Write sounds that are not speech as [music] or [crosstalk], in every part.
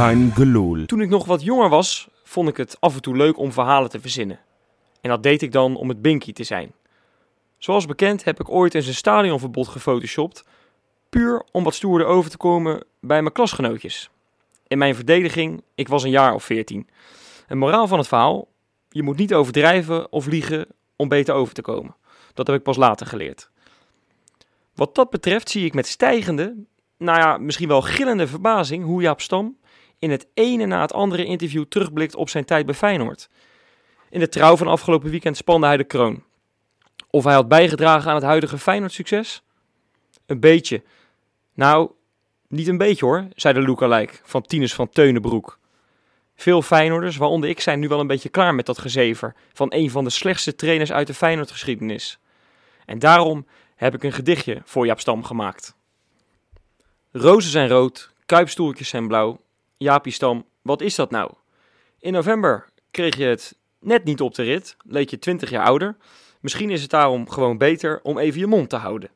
Gelul. Toen ik nog wat jonger was, vond ik het af en toe leuk om verhalen te verzinnen. En dat deed ik dan om het binky te zijn. Zoals bekend heb ik ooit eens een stadionverbod gefotoshopt, puur om wat stoerder over te komen bij mijn klasgenootjes. In mijn verdediging, ik was een jaar of veertien. Een moraal van het verhaal, je moet niet overdrijven of liegen om beter over te komen. Dat heb ik pas later geleerd. Wat dat betreft zie ik met stijgende, nou ja, misschien wel gillende verbazing hoe Jaap Stam in het ene na het andere interview terugblikt op zijn tijd bij Feyenoord. In de trouw van afgelopen weekend spande hij de kroon. Of hij had bijgedragen aan het huidige Feyenoord-succes? Een beetje. Nou, niet een beetje hoor, zei de lookalike van Tinus van Teunenbroek. Veel Feyenoorders, waaronder ik, zijn nu wel een beetje klaar met dat gezever van een van de slechtste trainers uit de Feyenoord-geschiedenis. En daarom heb ik een gedichtje voor Jaap Stam gemaakt. Rozen zijn rood, kuipstoeltjes zijn blauw. Jaapie Stam, wat is dat nou? In november kreeg je het net niet op de rit, leek je 20 jaar ouder. Misschien is het daarom gewoon beter om even je mond te houden.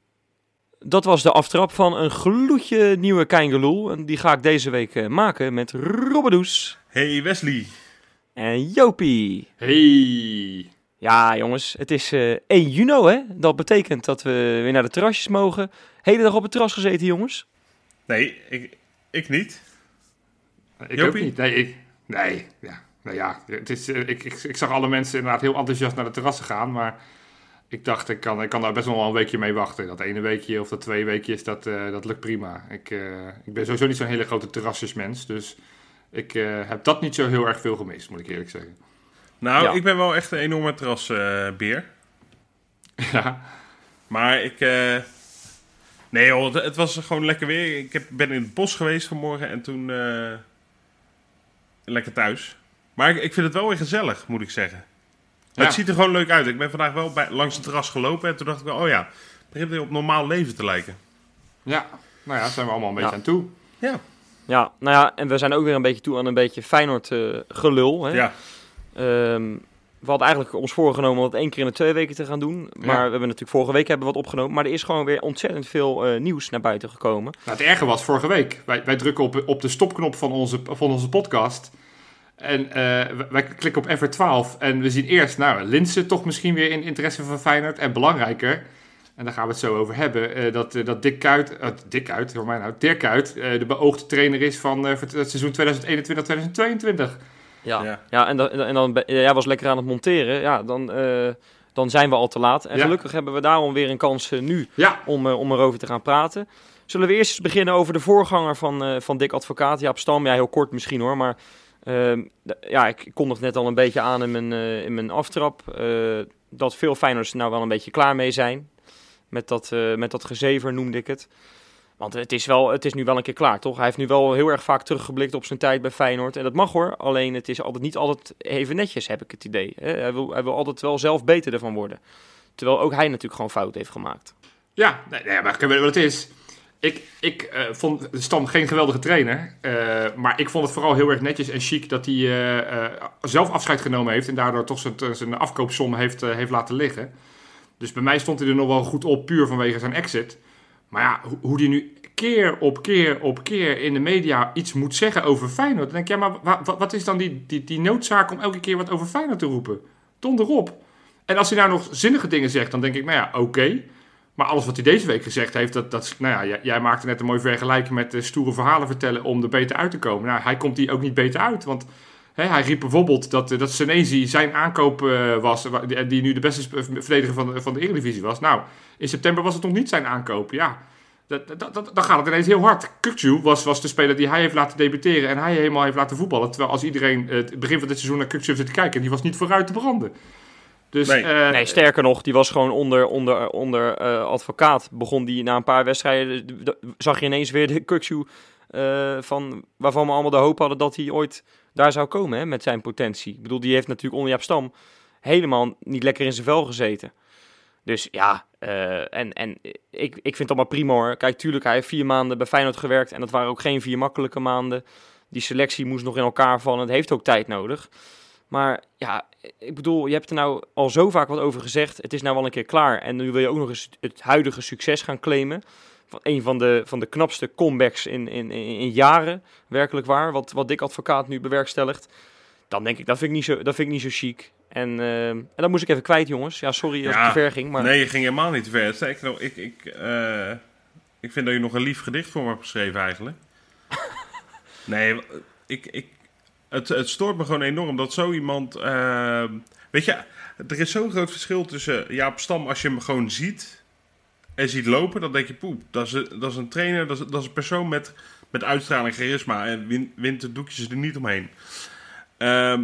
Dat was de aftrap van een gloedje nieuwe Keingeloel. En die ga ik deze week eh, maken met Robbedoes Hey Wesley. en Jopie. Hey. Ja, jongens, het is eh 1 juni, hè? Dat betekent dat we weer naar de terrasjes mogen. Hele dag op het terras gezeten, jongens. Nee, ik, ik niet. Ik ook niet. Nee, ik, nee, ja. Nou ja, het is, eh, ik, ik, ik zag alle mensen inderdaad heel enthousiast naar de terrassen gaan, maar ik dacht, ik kan, ik kan daar best wel een weekje mee wachten. Dat ene weekje of dat twee weekjes, dat, eh, dat lukt prima. Ik, eh, ik ben sowieso niet zo'n hele grote terrasjesmens, dus ik eh, heb dat niet zo heel erg veel gemist, moet ik eerlijk zeggen. Nou, Ja. ik ben wel echt een enorme terrasbeer. [laughs] ja, maar ik... eh, Nee joh, het, het was gewoon lekker weer. Ik heb, ben in het bos geweest vanmorgen en toen... lekker thuis. Maar ik, ik vind het wel weer gezellig, moet ik zeggen. Ja. Het ziet er gewoon leuk uit. Ik ben vandaag wel bij, langs het terras gelopen en toen dacht ik wel... Oh ja, het begint weer op normaal leven te lijken. ja. Nou ja, daar zijn we allemaal een beetje Ja. aan toe. Ja. Ja, nou ja, en we zijn ook weer een beetje toe aan een beetje Feyenoord eh, gelul. Hè? Ja. Ehm, we hadden eigenlijk ons voorgenomen om het één keer in de twee weken te gaan doen. Maar we hebben natuurlijk vorige week hebben we wat opgenomen. Maar er is gewoon weer ontzettend veel eh, nieuws naar buiten gekomen. Nou, het erge was vorige week. Wij, wij drukken op, op de stopknop van onze, van onze podcast. En eh, wij klikken op F12 en we zien eerst, nou, Linse toch misschien weer in interesse van Feyenoord. En belangrijker, en daar gaan we het zo over hebben, eh, dat, dat Dick Kuit, Dick Kuit, hoor mij nou, Dirk Kuit, de beoogde trainer is van het seizoen 2021-2022. Ja, Ja. ja. en, dan, en dan jij was lekker aan het monteren. Ja, dan, eh, dan zijn we al te laat. En Ja. gelukkig hebben we daarom weer een kans eh, nu Ja, om, eh, om erover te gaan praten. Zullen we eerst eens beginnen over de voorganger van, van Dick Advocaat, Jaap Stam? Ja, heel kort misschien hoor, maar ehm, ja, ik kondig net al een beetje aan in mijn, in mijn aftrap dat veel Feyenoorders nou wel een beetje klaar mee zijn. Met dat, met dat gezever noemde ik het. Want het is, wel, het is nu wel een keer klaar, toch? Hij heeft nu wel heel erg vaak teruggeblikt op zijn tijd bij Feyenoord. En dat mag hoor, alleen het is altijd niet altijd even netjes, heb ik het idee. Hij wil, hij wil altijd wel zelf beter ervan worden. Terwijl ook hij natuurlijk gewoon fout heeft gemaakt. Ja, nee, maar ik weet wat het is. Ik, ik eh, vond Stam geen geweldige trainer. eh, maar ik vond het vooral heel erg netjes en chic dat hij eh, zelf afscheid genomen heeft. En daardoor toch zijn, zijn afkoopsom heeft, heeft laten liggen. Dus bij mij stond hij er nog wel goed op, puur vanwege zijn exit. Maar ja, ho- hoe hij nu keer op keer op keer in de media iets moet zeggen over Feyenoord. Dan denk ik, ja, maar wa- wa- wat is dan die, die, die noodzaak om elke keer wat over Feyenoord te roepen? Donder op. En als hij nou nog zinnige dingen zegt, dan denk ik, nou ja, oké. Maar alles wat hij deze week gezegd heeft, dat, dat nou ja, jij, jij maakte net een mooi vergelijking met stoere verhalen vertellen om er beter uit te komen. Nou, hij komt hier ook niet beter uit, want hè, hij riep bijvoorbeeld dat, eh, dat Senezi zijn aankoop eh, was, wa- die, die nu de beste sp- verdediger van de, van de Eredivisie was. Nou, in september was het nog niet zijn aankoop, ja. Dat, dat, dat, dan gaat het ineens heel hard. Kukcu was, was de speler die hij heeft laten debuteren en hij helemaal heeft laten voetballen. Terwijl als iedereen eh, het begin van dit seizoen naar Kukcu heeft zitten kijken, die was niet vooruit te branden. Dus, Nee. eh, Nee, sterker nog, die was gewoon onder, onder, onder eh, advocaat. Begon die na een paar wedstrijden, zag je ineens weer de Kuksu eh van waarvan we allemaal de hoop hadden dat hij ooit daar zou komen hè, met zijn potentie. Ik bedoel, die heeft natuurlijk onder Jaap Stam helemaal niet lekker in zijn vel gezeten. Dus ja, eh, en, en ik, ik vind het allemaal prima hoor. Kijk, tuurlijk, hij heeft vier maanden bij Feyenoord gewerkt en dat waren ook geen vier makkelijke maanden. Die selectie moest nog in elkaar vallen. Het heeft ook tijd nodig. Maar ja, ik bedoel, je hebt er nou al zo vaak wat over gezegd. Het is nou wel een keer klaar. En nu wil je ook nog eens het huidige succes gaan claimen. Een van de, van de knapste comebacks in, in, in, jaren. Werkelijk waar, wat, wat Dick Advocaat nu bewerkstelligt. Dan denk ik, dat vind ik niet zo, dat vind ik niet zo chic. En, eh, en dat moest ik even kwijt, jongens. Ja, sorry als Ja, het te ver ging. Maar Nee, je ging helemaal niet te ver. Ik, ik, eh, ik vind dat je nog een lief gedicht voor me hebt geschreven eigenlijk. [laughs] nee, ik, ik, het, het stoort me gewoon enorm dat zo iemand... eh, weet je, er is zo'n groot verschil tussen Jaap Stam als je hem gewoon ziet en ziet lopen. Dan denk je, poep, dat is, een- dat is een trainer, dat is, dat is een persoon met, met uitstraling, charisma en win, wint de doekjes er niet omheen. Ehm,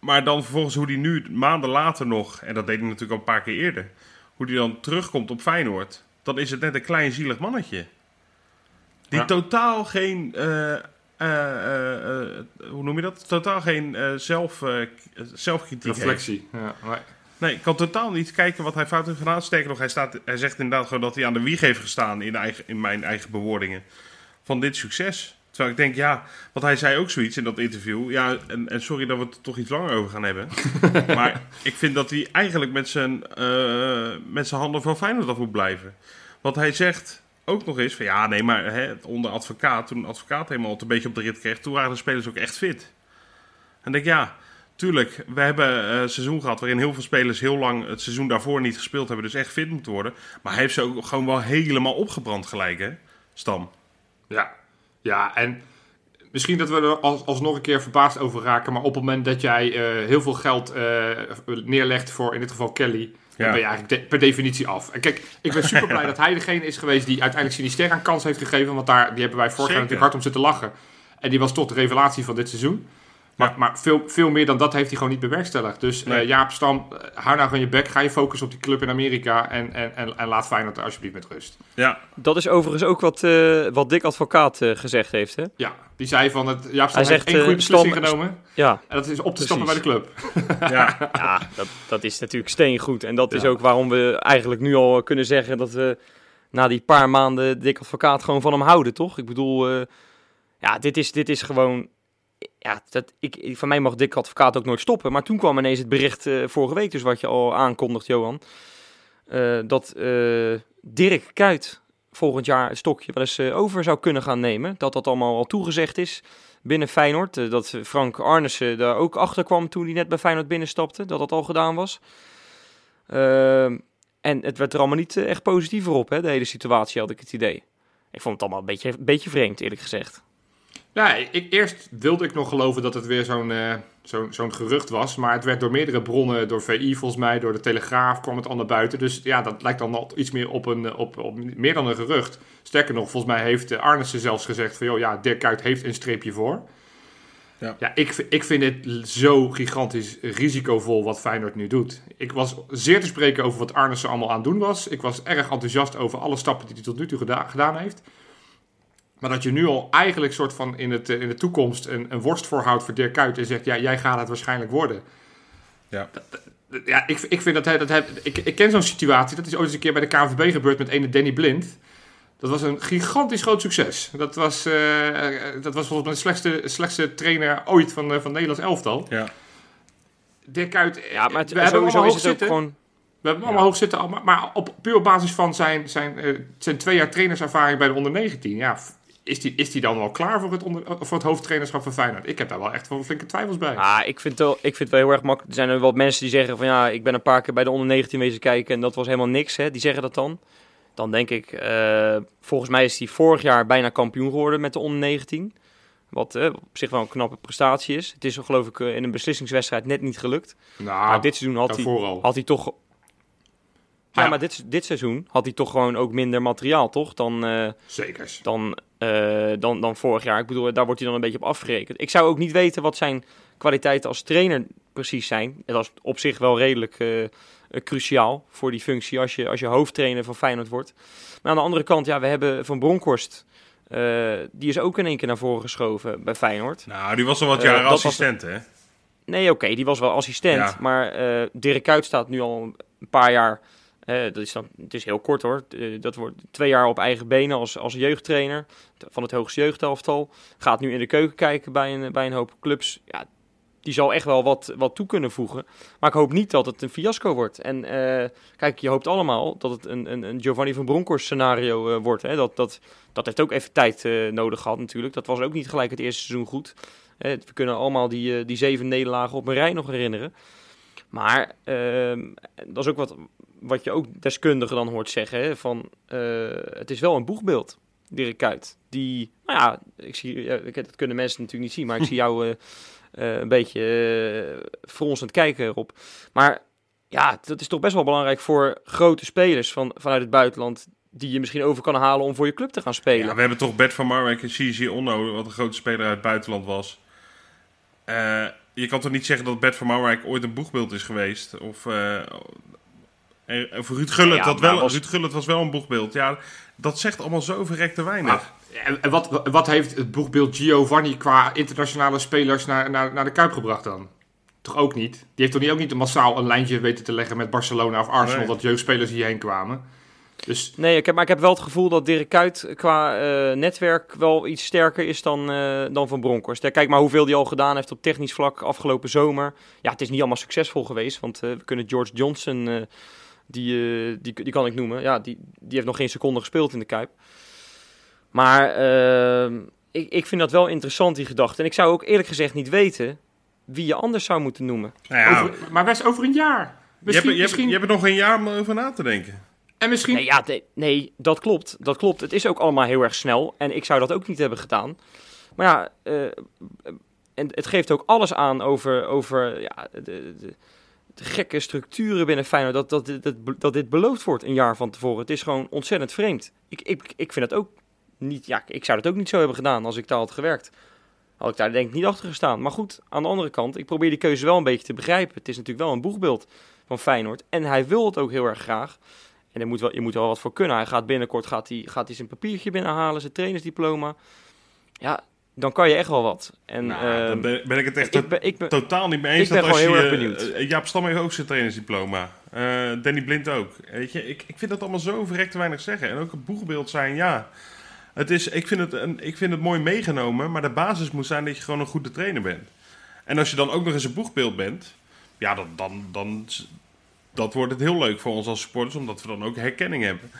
maar dan vervolgens hoe die nu maanden later nog, en dat deed hij natuurlijk al een paar keer eerder, hoe die dan terugkomt op Feyenoord, dan is het net een klein zielig mannetje. Die Ja. totaal geen, eh, eh, eh, hoe noem je dat? Totaal geen zelf, zelfkritiek heeft. Reflectie. Ja, nee. Nee, ik kan totaal niet kijken wat hij fout heeft gedaan. Sterker nog, hij, staat, hij zegt inderdaad gewoon dat hij aan de wieg heeft gestaan in, eigen, in mijn eigen bewoordingen van dit succes. Terwijl ik denk, ja, want hij zei ook zoiets in dat interview. Ja, en, en sorry dat we het er toch iets langer over gaan hebben. [laughs] maar ik vind dat hij eigenlijk met zijn, eh, met zijn handen van Feyenoord af moet blijven. Want hij zegt ook nog eens van, ja, nee, maar hè, onder advocaat, toen advocaat helemaal het een beetje op de rit kreeg, toen waren de spelers ook echt fit. En ik denk, ja, tuurlijk, we hebben eh, een seizoen gehad waarin heel veel spelers heel lang het seizoen daarvoor niet gespeeld hebben, dus echt fit moeten worden. Maar hij heeft ze ook gewoon wel helemaal opgebrand gelijk, hè, Stam. Ja, ja en misschien dat we er als, alsnog een keer verbaasd over raken. Maar op het moment dat jij eh, heel veel geld eh, neerlegt voor in dit geval Kelly. Dan ben je eigenlijk de- per definitie af. En kijk, ik ben super blij [laughs] dat hij degene is geweest die uiteindelijk Sinister een kans heeft gegeven. Want daar die hebben wij vorig jaar natuurlijk hard om zitten lachen. En die was toch de revelatie van dit seizoen. Maar, maar veel, veel meer dan dat heeft hij gewoon niet bewerkstelligd. Dus eh, Nee. Jaap Stam, eh, hou nou gewoon je bek. Ga je focussen op die club in Amerika. En, en, en, en laat Feyenoord er alsjeblieft met rust. Ja, dat is overigens ook wat, eh, wat Dick Advocaat gezegd heeft. Hè? Ja, die zei van het Jaap Stam Hij heeft zegt, één goede beslissing Stam- genomen. Ja, En dat is op te stappen bij de club. [laughs] ja. ja dat, dat is natuurlijk steengoed. En dat is ook waarom we eigenlijk nu al kunnen zeggen dat we na die paar maanden Dick Advocaat gewoon van hem houden, toch? Ik bedoel, eh, ja, dit is, dit is gewoon... Ja, dat, ik, van mij mag Dick Advocaat ook nooit stoppen. Maar toen kwam ineens het bericht eh, vorige week, dus wat je al aankondigt, Johan. eh, dat eh, Dirk Kuyt volgend jaar het stokje wel eens over zou kunnen gaan nemen. Dat dat allemaal al toegezegd is binnen Feyenoord. Dat Frank Arnissen daar ook achter kwam toen hij net bij Feyenoord binnenstapte. Dat dat al gedaan was. Ehm, en het werd er allemaal niet echt positiever op, hè, de hele situatie, had ik het idee. Ik vond het allemaal een beetje, een beetje vreemd, eerlijk gezegd. Ja, ik, eerst wilde ik nog geloven dat het weer zo'n eh, zo'n gerucht was. Maar het werd door meerdere bronnen, door VI volgens mij, door de Telegraaf kwam het al naar buiten. Dus ja, dat lijkt dan al iets meer op, een, eh, op, op meer dan een gerucht. Sterker nog, volgens mij heeft eh, Arnissen zelfs gezegd van... joh, ja, Dirk Kuyt heeft een streepje voor. Ja. Ja, ik, ik vind het zo gigantisch risicovol wat Feyenoord nu doet. Ik was zeer te spreken over wat Arnissen allemaal aan het doen was. Ik was erg enthousiast over alle stappen die hij tot nu toe geda- gedaan heeft. Maar dat je nu al eigenlijk soort van in, het, eh, in de toekomst een, een worst voorhoudt voor Dirk Kuyt en zegt, ja, jij gaat het waarschijnlijk worden. Ja. Ja, ik, ik vind dat hij, dat hij ik, ik ken zo'n situatie, dat is ooit eens een keer bij de KNVB gebeurd met ene Danny Blind. Dat was een gigantisch groot succes. Dat was, eh, eh, dat was volgens mij de slechtste, slechtste trainer ooit van, van Nederlands elftal. ja. Dirk Kuyt, Ja, maar het, we hebben hem hoog zitten. gewoon... We hebben hem allemaal hoog zitten, maar, maar op puur op basis van zijn, zijn, eh, zijn twee jaar trainerservaring bij de onder 19. Ja, is die, is die dan wel klaar voor het, onder, voor het hoofdtrainerschap van Feyenoord? Ik heb daar wel echt wel flinke twijfels bij. Ah, ik vind, het wel, ik vind het wel heel erg makkelijk. Er zijn er wat mensen die zeggen van ja, ik ben een paar keer bij de onder 19 wezen kijken en dat was helemaal niks. Hè. Die zeggen dat dan. Dan denk ik, eh, volgens mij is hij vorig jaar bijna kampioen geworden met de onder 19. Wat eh, op zich wel een knappe prestatie is. Het is geloof ik eh, in een beslissingswedstrijd net niet gelukt. nou, maar dit seizoen had hij, had hij toch... Ja, maar dit, dit seizoen had hij toch gewoon ook minder materiaal, toch? Dan, Zekers. dan, eh, dan, dan vorig jaar. Ik bedoel, daar wordt hij dan een beetje op afgerekend. Ik zou ook niet weten wat zijn kwaliteiten als trainer precies zijn. En dat is op zich wel redelijk eh, cruciaal voor die functie als je, als je hoofdtrainer van Feyenoord wordt. Maar aan de andere kant, ja, we hebben Van Bronckhorst. eh, die is ook in één keer naar voren geschoven bij Feyenoord. Nou, die was al wat jaren was- assistent, hè? Nee, oké, die was wel assistent. Ja. Maar Dirk Kuyt staat nu al een paar jaar. Dat is dan, het is heel kort hoor. Eh, dat wordt twee jaar op eigen benen als, als jeugdtrainer van het hoogste jeugdelftal. Gaat nu in de keuken kijken bij een, bij een hoop clubs. Ja, die zal echt wel wat, wat toe kunnen voegen. Maar ik hoop niet dat het een fiasco wordt. En eh, kijk, je hoopt allemaal dat het een, een, een Giovanni van Bronckhorst scenario eh, wordt. Hè? Dat, dat, dat heeft ook even tijd nodig gehad natuurlijk. Dat was ook niet gelijk het eerste seizoen goed. We kunnen allemaal die, die zeven nederlagen op een rij nog herinneren. Maar ehm, dat is ook wat, wat je ook deskundigen dan hoort zeggen. Hè? Van, eh, het is wel een boegbeeld, Dirk Kuyt. Die, nou ja, ik zie, ja, ik- dat kunnen mensen natuurlijk niet zien, maar ik zie [laughs] jou eh, eh, een beetje uh, fronsend kijken erop. Maar ja, dat is toch best wel belangrijk voor grote spelers van, vanuit het buitenland. Die je misschien over kan halen om voor je club te gaan spelen. Ja, we hebben toch Bert van Marwijk en Gigi Onno, wat een grote speler uit het buitenland was. Je kan toch niet zeggen dat Bert van Marwijk ooit een boegbeeld is geweest? Of, of Ruud Gullit, Ja, dat wel, was- Ruud Gullit was wel een boegbeeld. Ja, dat zegt allemaal zo verrekte weinig. Maar, en en wat, wat heeft het boegbeeld Giovanni qua internationale spelers naar, naar, naar de Kuip gebracht dan? Toch ook niet? Die heeft toch niet, ook niet massaal een lijntje weten te leggen met Barcelona of Arsenal, Nee. dat jeugdspelers hierheen kwamen. Dus Nee, ik heb, maar ik heb wel het gevoel dat Dirk Kuyt qua eh, netwerk wel iets sterker is dan, eh, dan Van Bronckhorst. Ja, Kijk maar hoeveel hij al gedaan heeft op technisch vlak afgelopen zomer. Ja, het is niet allemaal succesvol geweest, want eh, we kunnen George Johnson, eh, die, eh, die, die kan ik noemen. Ja, die, die heeft nog geen seconde gespeeld in de Kuip. Maar ehm, ik, ik vind dat wel interessant, die gedachte. En ik zou ook eerlijk gezegd niet weten wie je anders zou moeten noemen. Nou ja, over, maar Wes, over een jaar. je, hebt, Misschien, je, hebt, misschien, je hebt nog een jaar om over na te denken. en misschien Nee, ja, nee, nee, dat klopt. Dat klopt. Het is ook allemaal heel erg snel. En ik zou dat ook niet hebben gedaan. Maar ja, eh, en het geeft ook alles aan over, over ja, de, de, gekke structuren binnen Feyenoord. Dat, dat, dat, dat dit beloofd wordt een jaar van tevoren. Het is gewoon ontzettend vreemd. Ik, ik, ik vind het ook niet... Ja, ik zou het ook niet zo hebben gedaan als ik daar had gewerkt. Had ik daar denk ik niet achter gestaan. Maar goed, aan de andere kant, ik probeer die keuze wel een beetje te begrijpen. Het is natuurlijk wel een boegbeeld van Feyenoord. En hij wil het ook heel erg graag. En er moet wel, je moet er wel wat voor kunnen. Hij gaat binnenkort gaat hij, gaat hij zijn papiertje binnenhalen, zijn trainersdiploma. Ja, dan kan je echt wel wat. En Nou, ehm, dan ben, ben ik het echt ik ben, ik ben, totaal niet mee eens. ik ben dat als gewoon je, heel erg benieuwd. eh, Jaap Stam heeft ook zijn trainersdiploma. Eh, Danny Blind ook. Weet je, ik, ik vind dat allemaal zo verrekt te weinig zeggen. En ook een boegbeeld zijn, ja. Het is, ik, vind het een, ik vind het mooi meegenomen, maar de basis moet zijn dat je gewoon een goede trainer bent. En als je dan ook nog eens een boegbeeld bent, ja, dan, dan, dan dat wordt het heel leuk voor ons als supporters, omdat we dan ook herkenning hebben.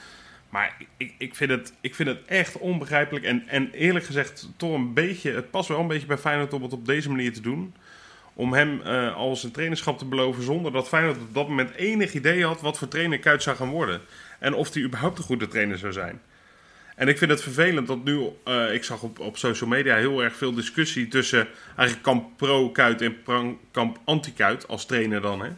Maar ik, ik, vind, het, ik vind het echt onbegrijpelijk. En, en eerlijk gezegd, toch een beetje. Het past wel een beetje bij Feyenoord om het op deze manier te doen. Om hem eh als een trainerschap te beloven zonder dat Feyenoord op dat moment enig idee had wat voor trainer Kuyt zou gaan worden. En of hij überhaupt een goede trainer zou zijn. En ik vind het vervelend dat nu, eh, ik zag op, op social media heel erg veel discussie tussen eigenlijk kamp pro-Kuit en kamp anti-Kuit als trainer dan. Hè.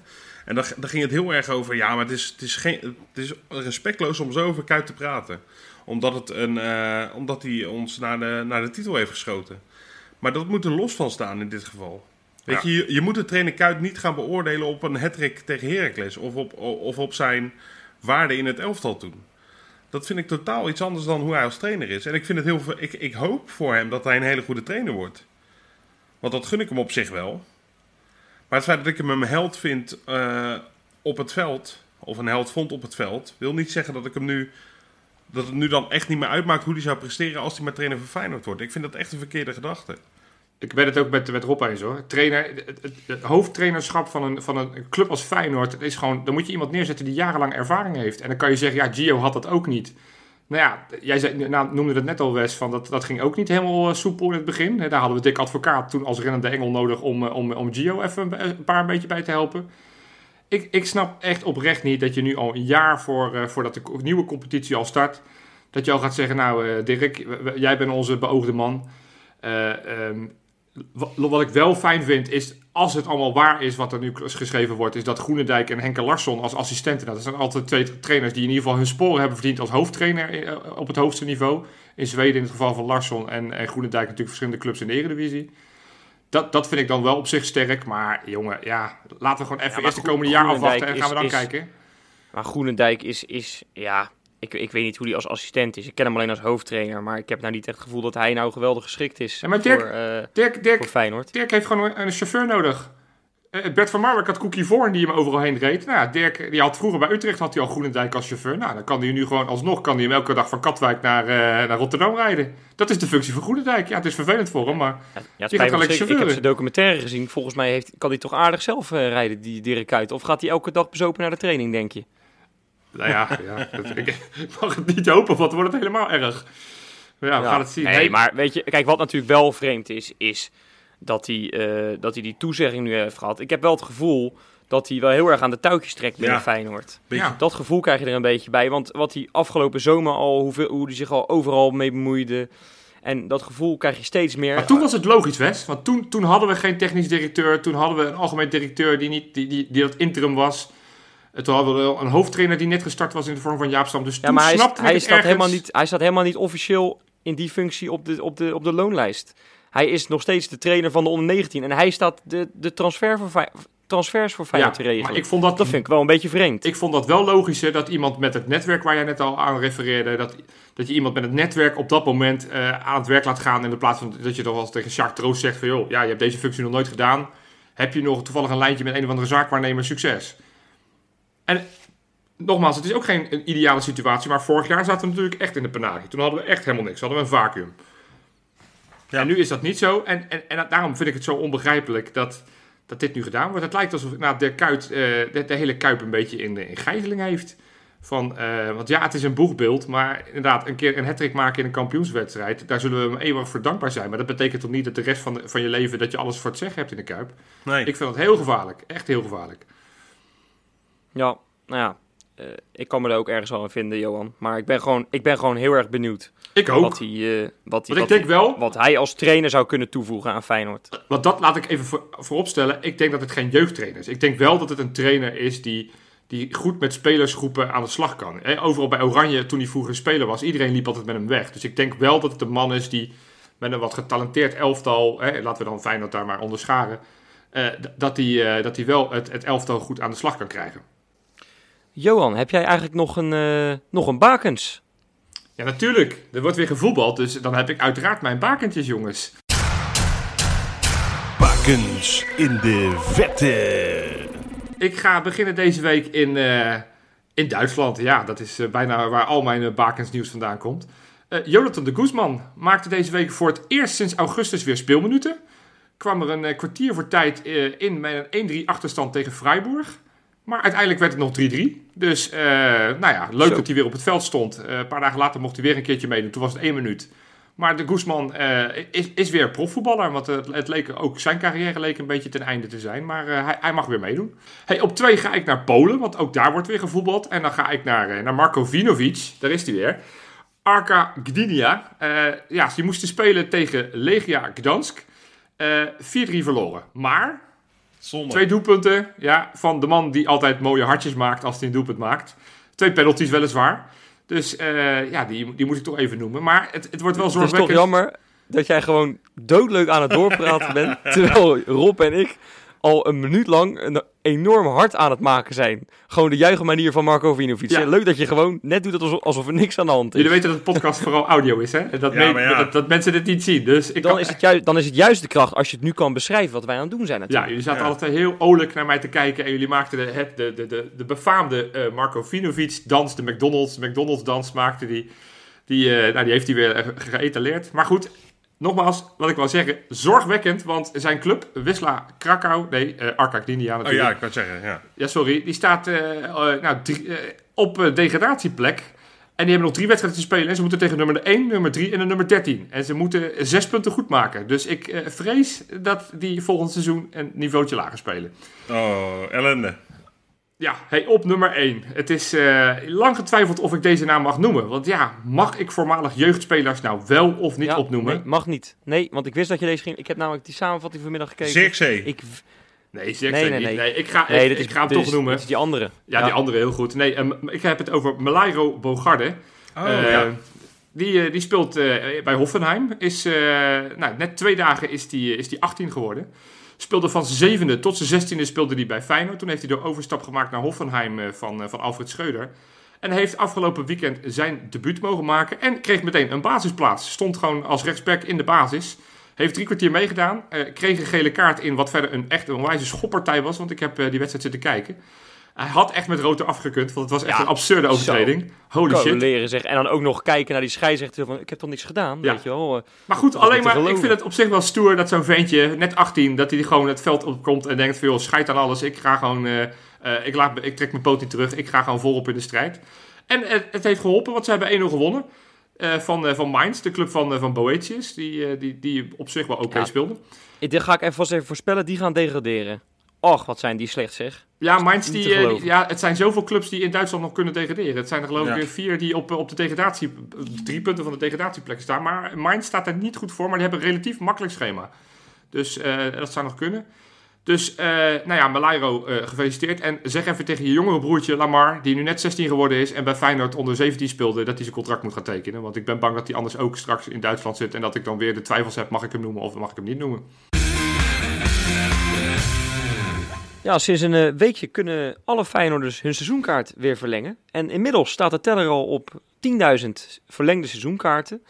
En daar, daar ging het heel erg over, ja, maar het is, het is, geen, het is respectloos om zo over Kuit te praten. Omdat, het een, eh, omdat hij ons naar de, naar de titel heeft geschoten. Maar dat moet er los van staan in dit geval. Weet Ja. je, je, je moet de trainer Kuit niet gaan beoordelen op een hattrick tegen Heracles. Of op, of op zijn waarde in het elftal toen. Dat vind ik totaal iets anders dan hoe hij als trainer is. En ik, vind het heel, ik, ik hoop voor hem dat hij een hele goede trainer wordt. Want dat gun ik hem op zich wel. Maar het feit dat ik hem een held vind eh, op het veld, of een held vond op het veld, wil niet zeggen dat ik hem nu. Dat het nu dan echt niet meer uitmaakt hoe hij zou presteren als hij maar trainer van Feyenoord wordt. Ik vind dat echt een verkeerde gedachte. Ik ben het ook met, met Rob eens hoor. Trainer, het, het, hoofdtrainerschap van een, van een club als Feyenoord, is gewoon, dan moet je iemand neerzetten die jarenlang ervaring heeft. En dan kan je zeggen, ja, Gio had dat ook niet. Nou ja, jij zei, nou, noemde het net al Wes, van dat, dat ging ook niet helemaal eh, soepel in het begin. Daar hadden we Dick Advocaat toen als rennende engel nodig om, eh, om, om Gio even een, een paar beetje bij te helpen. Ik, ik snap echt oprecht niet dat je nu al een jaar voor, eh, voordat de nieuwe competitie al start, dat je al gaat zeggen, nou eh, Dirk, jij bent onze beoogde man. Eh, ehm, wat, wat ik wel fijn vind is, als het allemaal waar is wat er nu geschreven wordt, is dat Groenendijk en Henke Larsson als assistenten, nou, dat zijn altijd twee trainers die in ieder geval hun sporen hebben verdiend als hoofdtrainer eh, op het hoogste niveau. In Zweden in het geval van Larsson en, en Groenendijk natuurlijk verschillende clubs in de Eredivisie. Dat, dat vind ik dan wel op zich sterk, maar jongen, ja, laten we gewoon even eerst de komende jaar afwachten en gaan we dan is- kijken. Maar Groenendijk is, is ja, ik, ik weet niet hoe hij als assistent is. Ik ken hem alleen als hoofdtrainer, maar ik heb nou niet echt het gevoel dat hij nou geweldig geschikt is Ja, maar Dirk- voor, eh, Dirk, voor Dirk, Feyenoord. Dirk heeft gewoon een, chauffeur nodig. Eh, Bert van Marwijk had Cookie Voorn die hem overal heen reed. Nou ja, Dirk, die had vroeger bij Utrecht had hij al Groenendijk als chauffeur. Nou, dan kan hij nu gewoon alsnog kan hij hem elke dag van Katwijk naar, eh, naar Rotterdam rijden. Dat is de functie van Groenendijk. Ja, het is vervelend voor hem, maar Ja, ja, Die gaat wel lekker ik heb zijn documentaire gezien. Volgens mij heeft, kan hij toch aardig zelf rijden, die Dirk Kuyt. Of gaat hij elke dag bezopen naar de training, denk je? Nou ja, ja dat, ik, ik mag het niet hopen, want dan wordt het helemaal erg. Maar ja, we gaan het zien. Nee, maar weet je, kijk, wat natuurlijk wel vreemd is, is dat hij, eh, dat hij die toezegging nu heeft gehad. Ik heb wel het gevoel dat hij wel heel erg aan de touwtjes trekt binnen Ja. Feyenoord. Ja. Dat gevoel krijg je er een beetje bij. Want wat hij afgelopen zomer al, hoeveel, hoe hij zich al overal mee bemoeide. En dat gevoel krijg je steeds meer. Maar toen was het logisch, Wes. Want toen, toen hadden we geen technisch directeur. Toen hadden we een algemeen directeur die, niet, die, die, die dat interim was. Hadden we wel een hoofdtrainer die net gestart was in de vorm van Jaap Stam. Dus ja, maar hij, ik hij, het staat ergens. helemaal niet, hij staat helemaal niet officieel in die functie op de, op de, op de loonlijst. Hij is nog steeds de trainer van de onder 19. En hij staat de, de transfer voor, transfers voor Feyenoord te regelen. maar ik vond dat, Dat vind ik wel een beetje vreemd. ik vond dat wel logischer dat iemand met het netwerk waar jij net al aan refereerde, dat, dat je iemand met het netwerk op dat moment eh, aan het werk laat gaan. In plaats van dat je toch wel tegen Jacques Troost zegt van joh, ja, je hebt deze functie nog nooit gedaan. Heb je nog toevallig een lijntje met een of andere zaakwaarnemer, succes. En nogmaals, het is ook geen een ideale situatie, maar vorig jaar zaten we natuurlijk echt in de penarie. Toen hadden we echt helemaal niks, hadden we een vacuüm. Ja. En nu is dat niet zo. En, en, en daarom vind ik het zo onbegrijpelijk dat, dat dit nu gedaan wordt. Het lijkt alsof nou, de, kuit, eh, de, de hele Kuip een beetje in, in gijzeling heeft. Van, eh, want ja, het is een boegbeeld, maar inderdaad, een keer een hattrick maken in een kampioenswedstrijd, daar zullen we hem eeuwig voor dankbaar zijn. Maar dat betekent toch niet dat de rest van, de- van je leven, dat je alles voor het zeggen hebt in de Kuip. Nee. Ik vind dat heel gevaarlijk, echt heel gevaarlijk. Ja, nou ja. eh, ik kan me er ook ergens wel in vinden, Johan. Maar ik ben gewoon, ik ben gewoon heel erg benieuwd. Ik ook. Wat hij, eh, wat, hij, Want ik wat, denk wel, wat hij als trainer zou kunnen toevoegen aan Feyenoord. Want dat laat ik even voor, vooropstellen. Ik denk dat het geen jeugdtrainer is. Ik denk wel dat het een trainer is die, die goed met spelersgroepen aan de slag kan. Overal bij Oranje, toen hij vroeger speler was, iedereen liep altijd met hem weg. Dus ik denk wel dat het een man is die met een wat getalenteerd elftal, laten we dan Feyenoord daar maar onderscharen, eh, dat hij dat hij wel het, het elftal goed aan de slag kan krijgen. Johan, heb jij eigenlijk nog een, eh, nog een bakens? Ja, natuurlijk. Er wordt weer gevoetbald, dus dan heb ik uiteraard mijn bakentjes, jongens. Bakens in de vette. Ik ga beginnen deze week in, eh, in Duitsland. Ja, dat is eh, bijna waar al mijn uh, bakensnieuws vandaan komt. Eh, Jonathan de Guzman maakte deze week voor het eerst sinds augustus weer speelminuten. Kwam er een kwartier voor tijd eh, in met een 1-3 achterstand tegen Freiburg. Maar uiteindelijk werd het nog 3-3. Dus eh, nou ja, leuk Zo. dat hij weer op het veld stond. Eh, een paar dagen later mocht hij weer een keertje meedoen. Toen was het één minuut. Maar de Guzman eh, is, is weer profvoetballer. Want het, het leek ook zijn carrière leek een beetje ten einde te zijn. Maar hij, hij mag weer meedoen. Hey, op twee ga ik naar Polen. Want ook daar wordt weer gevoetbald. En dan ga ik naar, naar Marko Vinovic. Daar is hij weer. Arka Gdynia. Ja, ze moesten spelen tegen Legia Gdansk. Eh 4-3 verloren. Maar Zonde. Twee doelpunten ja, van de man die altijd mooie hartjes maakt als hij een doelpunt maakt. Twee penalties weliswaar. Dus eh, ja, die, die moet ik toch even noemen. Maar het, het wordt wel Het is toch zorgwekkend. jammer dat jij gewoon doodleuk aan het doorpraten bent. [laughs] Terwijl Rob en ik al een minuut lang een enorm hard aan het maken zijn. Gewoon de juichenmanier van Marco Vinovic. Ja. Leuk dat je gewoon net doet alsof, alsof er niks aan de hand is. Jullie weten dat het podcast [laughs] vooral audio is, hè? En dat, Ja, ja. dat, dat mensen dit niet zien. Dus ik Dan kan- is, het juist, dan is het juist de kracht als je het nu kan beschrijven wat wij aan het doen zijn Ja, natuurlijk. jullie zaten Ja. altijd heel olijk naar mij te kijken. En jullie maakten de, het, de, de, de, de befaamde eh, Marco Vinovic dans, de McDonald's, de McDonald's dans maakte die. Die, eh, nou, die heeft hij weer geëtaleerd. Maar goed, nogmaals, wat ik wil zeggen, zorgwekkend. Want zijn club, Wisla Krakau, nee, eh Arka Gdynia Oh natuurlijk. ja, ik kan het zeggen, ja. Ja, sorry. Die staat eh, eh, nou, drie- op degradatieplek. En die hebben nog drie wedstrijden te spelen. En ze moeten tegen nummer 1, nummer 3 en de nummer 13. En ze moeten zes punten goed maken. Dus ik vrees dat die volgend seizoen een niveautje lager spelen. Oh, ellende. Ja, hey, op nummer 1. Het is eh, lang getwijfeld of ik deze naam mag noemen. Want ja, mag ik voormalig jeugdspelers nou wel of niet Ja, opnoemen? Nee, mag niet. Nee, want ik wist dat je deze ging. Ik heb namelijk die samenvatting vanmiddag gekeken. Zirkzee. Ik, Nee, zeg Nee, niet. nee. Nee, ik ga, nee, ik, ga hem dit toch is- noemen. dit is die andere. Ja, die andere heel goed. Nee, em, ik heb het over Melairo Bogarde. Oh, Eh, ja. die, eh, die speelt eh, bij Hoffenheim. Is, eh, nou, net twee dagen is die, is die 18 geworden. Speelde van zijn zevende tot zijn zestiende speelde hij bij Feyenoord. Toen heeft hij de overstap gemaakt naar Hoffenheim eh, van, eh, van Alfred Schreuder. En heeft afgelopen weekend zijn debuut mogen maken. En kreeg meteen een basisplaats. Stond gewoon als rechtsback in de basis. Heeft drie kwartier meegedaan. eh, kreeg een gele kaart in wat verder een echt een onwijze schoppartij was. Want ik heb die wedstrijd zitten kijken. Hij had echt met rood afgekund. Want het was echt Ja, een absurde overtreding. Holy shit. leren zeg. En dan ook nog kijken naar die scheidsrechter van, ik heb toch niks gedaan, Ja. weet je wel. eh. Maar goed, alleen maar ik vind het op zich wel stoer dat zo'n ventje, net 18, dat hij gewoon het veld opkomt en denkt van joh, scheid aan alles. Ik ga gewoon, eh, eh, ik, laat, ik trek mijn poot niet terug. Ik ga gewoon volop in de strijd. En het, het heeft geholpen, want ze hebben 1-0 gewonnen. van, eh, van Mainz, de club van, eh, van Boetius, die, die, die op zich wel oké Ja. speelde. Ik, dit ga ik even vast even voorspellen, die gaan degraderen. Och, wat zijn die slecht zeg. Ja, Mainz, die, eh, ja, het zijn zoveel clubs die in Duitsland nog kunnen degraderen. Het zijn er geloof Ja. ik vier die op, op de degradatie, drie punten van de degradatieplek staan. Maar Mainz staat er niet goed voor, maar die hebben een relatief makkelijk schema. Dus eh, dat zou nog kunnen. Dus, eh, nou ja, Malairo, eh, gefeliciteerd. En zeg even tegen je jongere broertje Lamar, die nu net 16 geworden is en bij Feyenoord onder 17 speelde, dat hij zijn contract moet gaan tekenen. Want ik ben bang dat hij anders ook straks in Duitsland zit en dat ik dan weer de twijfels heb, mag ik hem noemen of mag ik hem niet noemen. Ja, sinds een eh, weekje kunnen alle Feyenoorders hun seizoenkaart weer verlengen. En inmiddels staat de teller al op 10.000 verlengde seizoenkaarten.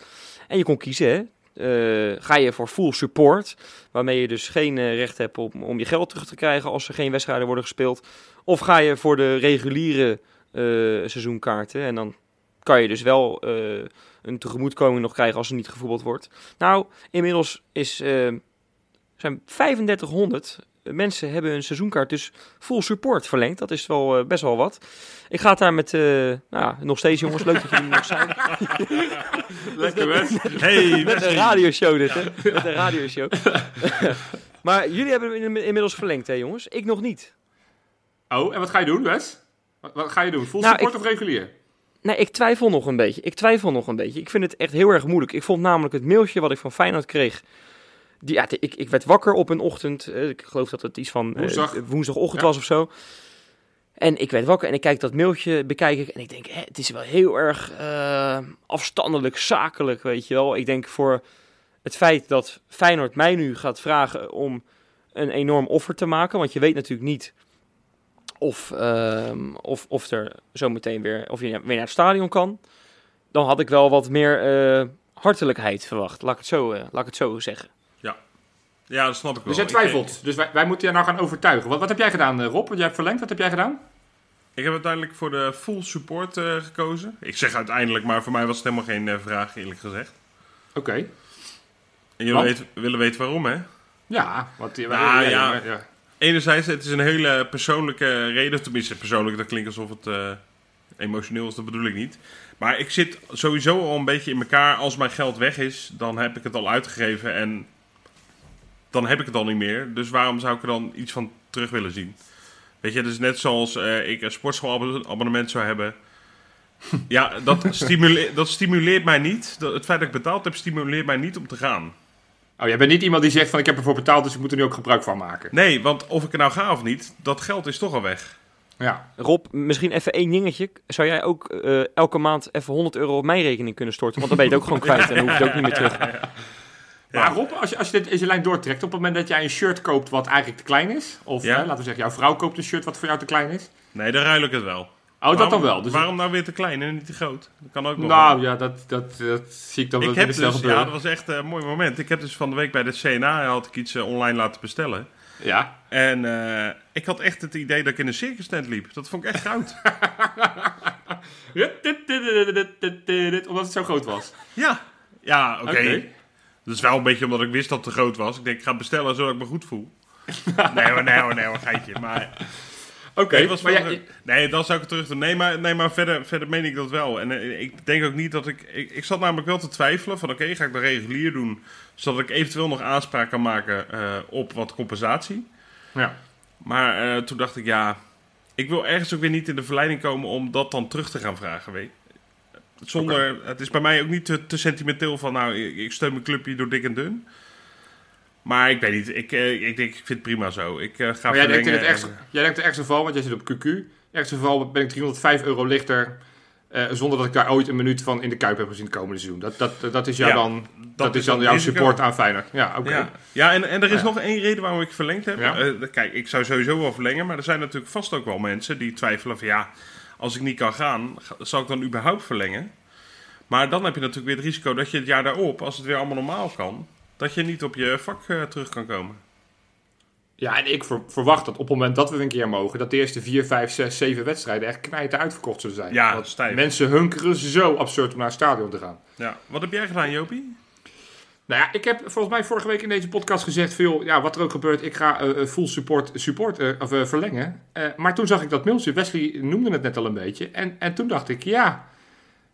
En je kon kiezen, hè. Eh, ga je voor full support, waarmee je dus geen eh, recht hebt om, om je geld terug te krijgen als er geen wedstrijden worden gespeeld. Of ga je voor de reguliere seizoenkaarten en dan kan je dus wel een tegemoetkoming nog krijgen als er niet gevoetbald wordt. Nou, inmiddels is, zijn 3500 mensen hebben hun seizoenkaart dus full support verlengd. Dat is wel eh, best wel wat. Ik ga het daar met, eh, nou ja, nog steeds jongens, leuk dat jullie nog zijn. [laughs] Lekker. Hey, Met een radioshow dit, hè? Met een radioshow. [laughs] maar jullie hebben hem in- inmiddels verlengd, hè jongens? Ik nog niet. Oh, en wat ga je doen, Wes? Wat, wat ga je doen? Full Nou, support ik- of regulier? Nee, ik twijfel nog een beetje. Ik twijfel nog een beetje. Ik vind het echt heel erg moeilijk. Ik vond namelijk het mailtje wat ik van Feyenoord kreeg. Die, ja, ik, ik werd wakker op een ochtend. eh, ik geloof dat het iets van eh, Woensdag. woensdagochtend Ja. was of zo. En ik werd wakker en ik kijk dat mailtje, bekijk ik. En ik denk, hè, het is wel heel erg eh, afstandelijk, zakelijk, weet je wel. Ik denk voor het feit dat Feyenoord mij nu gaat vragen om een enorm offer te maken. Want je weet natuurlijk niet of, ehm, of, of er zometeen weer, of je weer naar het stadion kan. Dan had ik wel wat meer hartelijkheid verwacht. Laat ik het zo, laat ik het zo zeggen. Ja, dat snap ik wel. Dus jij Ik- twijfelt. Dus wij, wij moeten je nou gaan overtuigen. Wat, wat heb jij gedaan, eh, Rob? Jij hebt verlengd. Wat heb jij gedaan? Ik heb uiteindelijk voor de full support eh, gekozen. Ik zeg uiteindelijk, maar voor mij was het helemaal geen eh, vraag, eerlijk gezegd. Oké. En jullie Want? willen weten waarom, hè? Ja, want Nou, ja. ja. Enerzijds, het is een hele persoonlijke reden. Tenminste, persoonlijk, dat klinkt alsof het emotioneel is, dat bedoel ik niet. Maar ik zit sowieso al een beetje in elkaar. Als mijn geld weg is, dan heb ik het al uitgegeven en dan heb ik het al niet meer. Dus waarom zou ik er dan iets van terug willen zien? Weet je, het is net zoals eh, ik een sportschoolabonnement zou hebben. [laughs] Ja, dat, stimuleert, dat stimuleert mij niet. Dat- Het feit dat ik betaald heb, stimuleert mij niet om te gaan. Oh, jij bent niet iemand die zegt van ik heb ervoor betaald, dus ik moet er nu ook gebruik van maken. Nee, want of ik er nou ga of niet, dat geld is toch al weg. Ja. Rob, misschien even één dingetje. Zou jij ook eh, elke maand even 100 euro op mijn rekening kunnen storten? Want dan ben je het ook gewoon kwijt [laughs] en dan hoef je het ook niet meer terug. Maar Rob, als je, als je dit je lijn doortrekt, op het moment dat jij een shirt koopt wat eigenlijk te klein is, of hè, laten we zeggen, jouw vrouw koopt een shirt wat voor jou te klein is. Nee, dan ruil ik het wel. Oh, dat Waarom- dan wel. Dus waarom nou weer te klein en niet te groot? Dat kan ook nog. nou ja, dat, dat, dat zie ik dan wel dus, ja, dat was echt een mooi moment. Ik heb dus van de week bij de CNA had ik iets eh, online laten bestellen. Ja. En eh, ik had echt het idee dat ik in een circus tent liep. Dat vond ik echt goud. [laughs] Omdat het zo groot was. ja, ja oké. Oké. Dat is wel een beetje omdat ik wist dat het te groot was. Ik denk, ik ga bestellen zodat ik me goed voel. [laughs] nee hoor, nee hoor, nee hoor, geitje. Maar Oké, Nee, maar jij- nee, dan zou ik het terug doen. Nee, maar, nee, maar verder, verder meen ik dat wel. En eh, ik denk ook niet dat ik, ik... Ik zat namelijk wel te twijfelen van... Oké, ga ik de regulier doen... Zodat ik eventueel nog aanspraak kan maken eh, op wat compensatie. ja. Maar eh, toen dacht ik, ja... Ik wil ergens ook weer niet in de verleiding komen om dat dan terug te gaan vragen, weet Zonder... Het is bij mij ook niet te, te sentimenteel van... Nou, ik, ik steun mijn clubje door dik en dun. Maar ik weet niet. Ik, eh, ik denk, ik vind het prima zo. Ik eh, ga Maar jij denkt, in het en- jij denkt er ergste geval, want jij zit op QQ. In ergste geval ben ik 305 euro lichter. eh, zonder dat ik daar ooit een minuut van in de kuip heb gezien het komende seizoen. Dat, dat, dat is, jou Ja, dan, dat, is dan jouw support aan Feyenoord. Ja, oké. Ja, ja en, en er is Ja. nog één reden waarom ik verlengd heb. Kijk, ik zou sowieso wel verlengen, maar er zijn natuurlijk vast ook wel mensen die twijfelen van ja, als ik niet kan gaan, ga- zal ik dan überhaupt verlengen? Maar dan heb je natuurlijk weer het risico dat je het jaar daarop, als het weer allemaal normaal kan, dat je niet op je vak eh, terug kan komen. Ja, en ik ver- verwacht dat op het moment dat we een keer mogen, dat de eerste 4, 5, 6, 7 wedstrijden echt knijten uitverkocht zullen zijn. Ja, Want stijf. mensen hunkeren zo absurd om naar het stadion te gaan. Ja. Wat heb jij gedaan, Jopie? Nou ja, ik heb volgens mij vorige week in deze podcast gezegd: veel, ja, wat er ook gebeurt, ik ga eh, full support, support eh, of, verlengen. Maar toen zag ik dat mailtje, Wesley noemde het net al een beetje. En, en toen dacht ik: ja,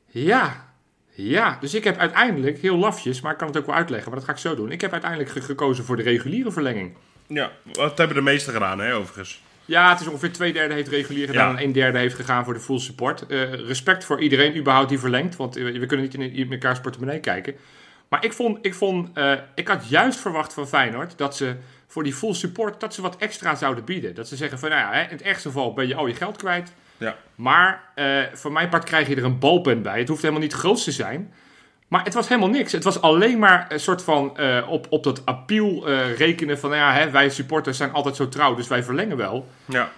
ja, ja. Dus ik heb uiteindelijk, heel lafjes, maar ik kan het ook wel uitleggen, maar dat ga ik zo doen. Ik heb uiteindelijk ge- gekozen voor de reguliere verlenging. Ja, wat hebben de meesten gedaan, hè, overigens? Ja, het is ongeveer twee derde heeft regulier gedaan Ja. en een derde heeft gegaan voor de full support. Respect voor iedereen überhaupt die verlengt, want we kunnen niet in, mekaars portemonnee kijken. Maar ik vond, ik vond, eh, ik had juist verwacht van Feyenoord dat ze voor die full support, dat ze wat extra zouden bieden. Dat ze zeggen van, nou ja, hè, in het ergste geval ben je al je geld kwijt. Ja. Maar eh, voor mijn part krijg je er een balpen bij. Het hoeft helemaal niet groot te zijn. Maar het was helemaal niks. Het was alleen maar een soort van eh, op, op dat appeal rekenen van, nou ja, hè, wij supporters zijn altijd zo trouw, dus wij verlengen wel. Ja.